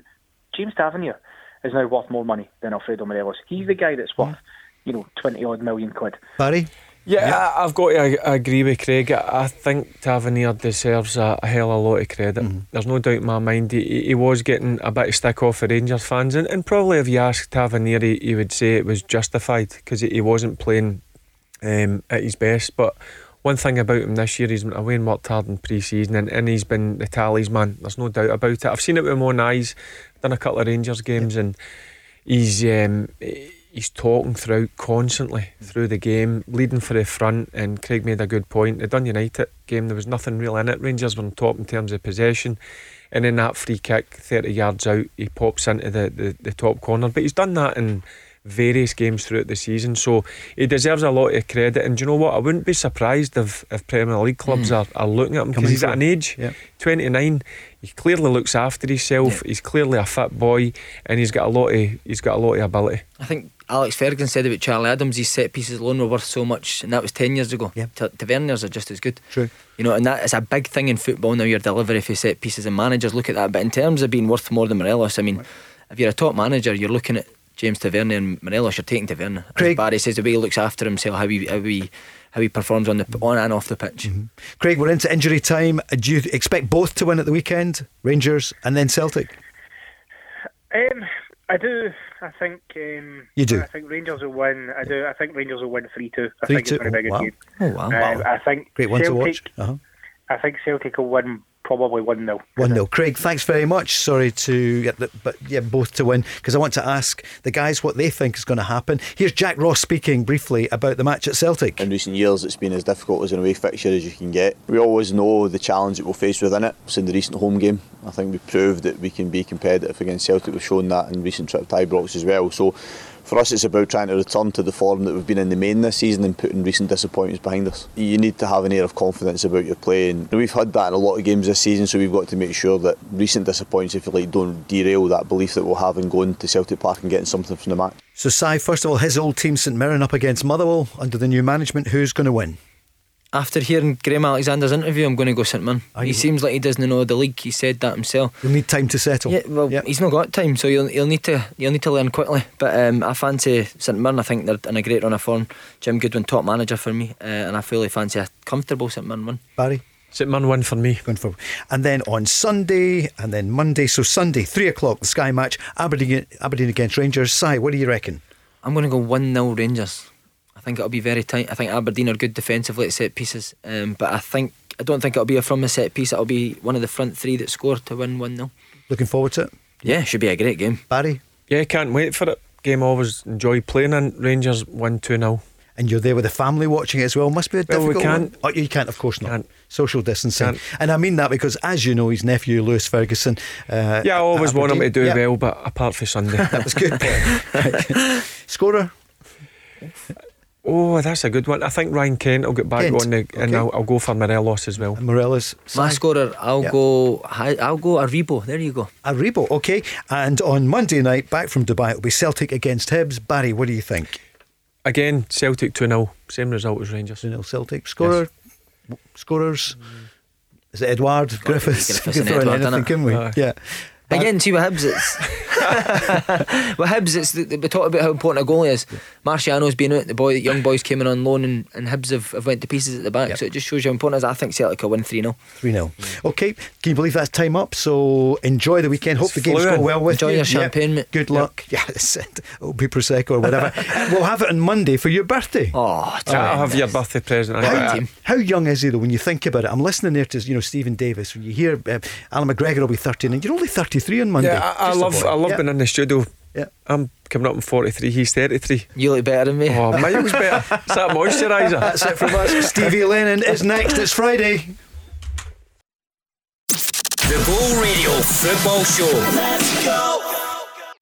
James Tavernier is now worth more money than Alfredo Morelos. He's the guy that's worth you know twenty odd million quid. Barry. Yeah, I, I've got to ag- agree with Craig. I I think Tavernier deserves a, a hell of a lot of credit. There's no doubt in my mind he, he was getting a bit of stick off the Rangers fans, and, and probably if you asked Tavernier, he, he would say it was justified because he, he wasn't playing um, at his best. But one thing about him this year, he's been away and worked hard in pre-season, and, and he's been the talisman. There's no doubt about it. I've seen it with my own eyes. Done a couple of Rangers games, and he's um, he's talking throughout constantly through the game, leading for the front. And Craig made a good point. The Dun United game, there was nothing real in it. Rangers were on top in terms of possession. And in that free kick, 30 yards out, he pops into the, the, the top corner. But he's done that in various games throughout the season. So he deserves a lot of credit. And do you know what? I wouldn't be surprised if, if Premier League clubs Mm. are, are looking at him because he's at an age, Yeah. 29. He clearly looks after himself. He's clearly a fit boy, and he's got a lot of he's got a lot of ability. I think Alex Ferguson said about Charlie Adams, his set pieces alone were worth so much, and that was 10 years ago. Yeah. Tavernier's are just as good. True. You know, and that is a big thing in football now, your delivery for set pieces, and managers look at that. But in terms of being worth more than Morelos, I mean, if you're a top manager, you're looking at James Tavernier and Morelos, you're taking Tavernier. As Barry says, the way he looks after himself, how he, how he, how he performs on the on and off the pitch. Craig, we're into injury time. Do you expect both to win at the weekend? Rangers and then Celtic? Um, I do. I think. Um, You do? I think Rangers will win. I do. I think Rangers will win three two. I 3-2. it's going to be a good Oh, wow. game. Oh, wow. Um, Wow. I think Great one to watch. Uh-huh. I think Celtic will win probably one 0 One 0 Craig, thanks very much. Sorry to get the, but yeah, both to win because I want to ask the guys what they think is going to happen. Here's Jack Ross speaking briefly about the match at Celtic. In recent years, it's been as difficult as an away fixture as you can get. We always know the challenge that we'll face within it. So in the recent home game, I think we proved that we can be competitive against Celtic. We've shown that in recent trip to Ibrox as well. So for us, it's about trying to return to the form that we've been in the main this season and putting recent disappointments behind us. You need to have an air of confidence about your play, and we've had that in a lot of games this season. So we've got to make sure that recent disappointments, if you like, don't derail that belief that we'll have in going to Celtic Park and getting something from the match. So, Si, first of all, his old team St Mirren up against Motherwell under the new management. Who's going to win? After hearing Graham Alexander's interview, I'm going to go St Mirren. Are He you- seems like he doesn't know the league. He said that himself. You'll need time to settle. Yeah, well, he's not got time, so you'll, you'll need to you'll need to learn quickly. But um, I fancy St Mirren. I think they're in a great run of form. Jim Goodwin, top manager for me, uh, and I fully fancy a comfortable St Mirren win. Barry? St Mirren win for me. Going for, and then on Sunday, and then Monday. So Sunday, three o'clock, the Sky match. Aberdeen, Aberdeen against Rangers. Si, what do you reckon? I'm going to go one 0 Rangers. I think it'll be very tight. I think Aberdeen are good defensively at set pieces, um, but I think I don't think it'll be a from a set piece. It'll be one of the front three that score to win one 0 Looking forward to it. Yeah, should be a great game. Barry? Yeah, can't wait for it. Game I always enjoy playing in. Rangers win 2 0. And you're there with the family watching it as well. Must be a Well, we difficult can't. one. Oh, you can't, of course not. Social distancing. And I mean that because, as you know, his nephew Lewis Ferguson. Uh, Yeah, I always want him to do Yeah, well, but apart from Sunday. That was good. Right. Scorer? Oh, that's a good one. I think Ryan Kent will get back Kent, on the, and. I'll, I'll go for Morelos as well. Morelos. My scorer, I'll Yeah. go. hi- I'll go Aribo. There you go. Aribo, okay. And on Monday night, back from Dubai, it'll be Celtic against Hibs. Barry, what do you think? Again, Celtic 2 0. Same result as Rangers. 2 0 Celtic. Scorer? Scorers? Is it Edouard Griffiths? Griffiths We can throw in anything, innit? can we? Aye. Yeah. Again, see with Hibs, it's with Hibs. It's the, we talk about how important a goalie is. Marciano's been out. The boy, young boys came in on loan, and, and Hibs have, have went to pieces at the back. So it just shows you how important it is. I think Celtic will win three 0 3 0. Okay, can you believe that's time up? So enjoy the weekend. Hope the games go fluent. well with Enjoy you. your champagne, mate. Good luck. Yeah, that's it. It'll be Prosecco or whatever. We'll have it on Monday for your birthday. Oh, I'll have your birthday present. How, how young is he though when you think about it? I'm listening there to you know Steven Davis. When you hear uh, Allan McGregor will be 13 and you're only 33 on Monday. Yeah, I, I love. I love Yeah. being in the studio. Yeah. I'm coming up in 43. He's 33. You look better than me. Oh, miles better. It's that moisturiser. That's it from us. Stevie Lennon is next. It's Friday. The Go Radio Football Show. Let's go.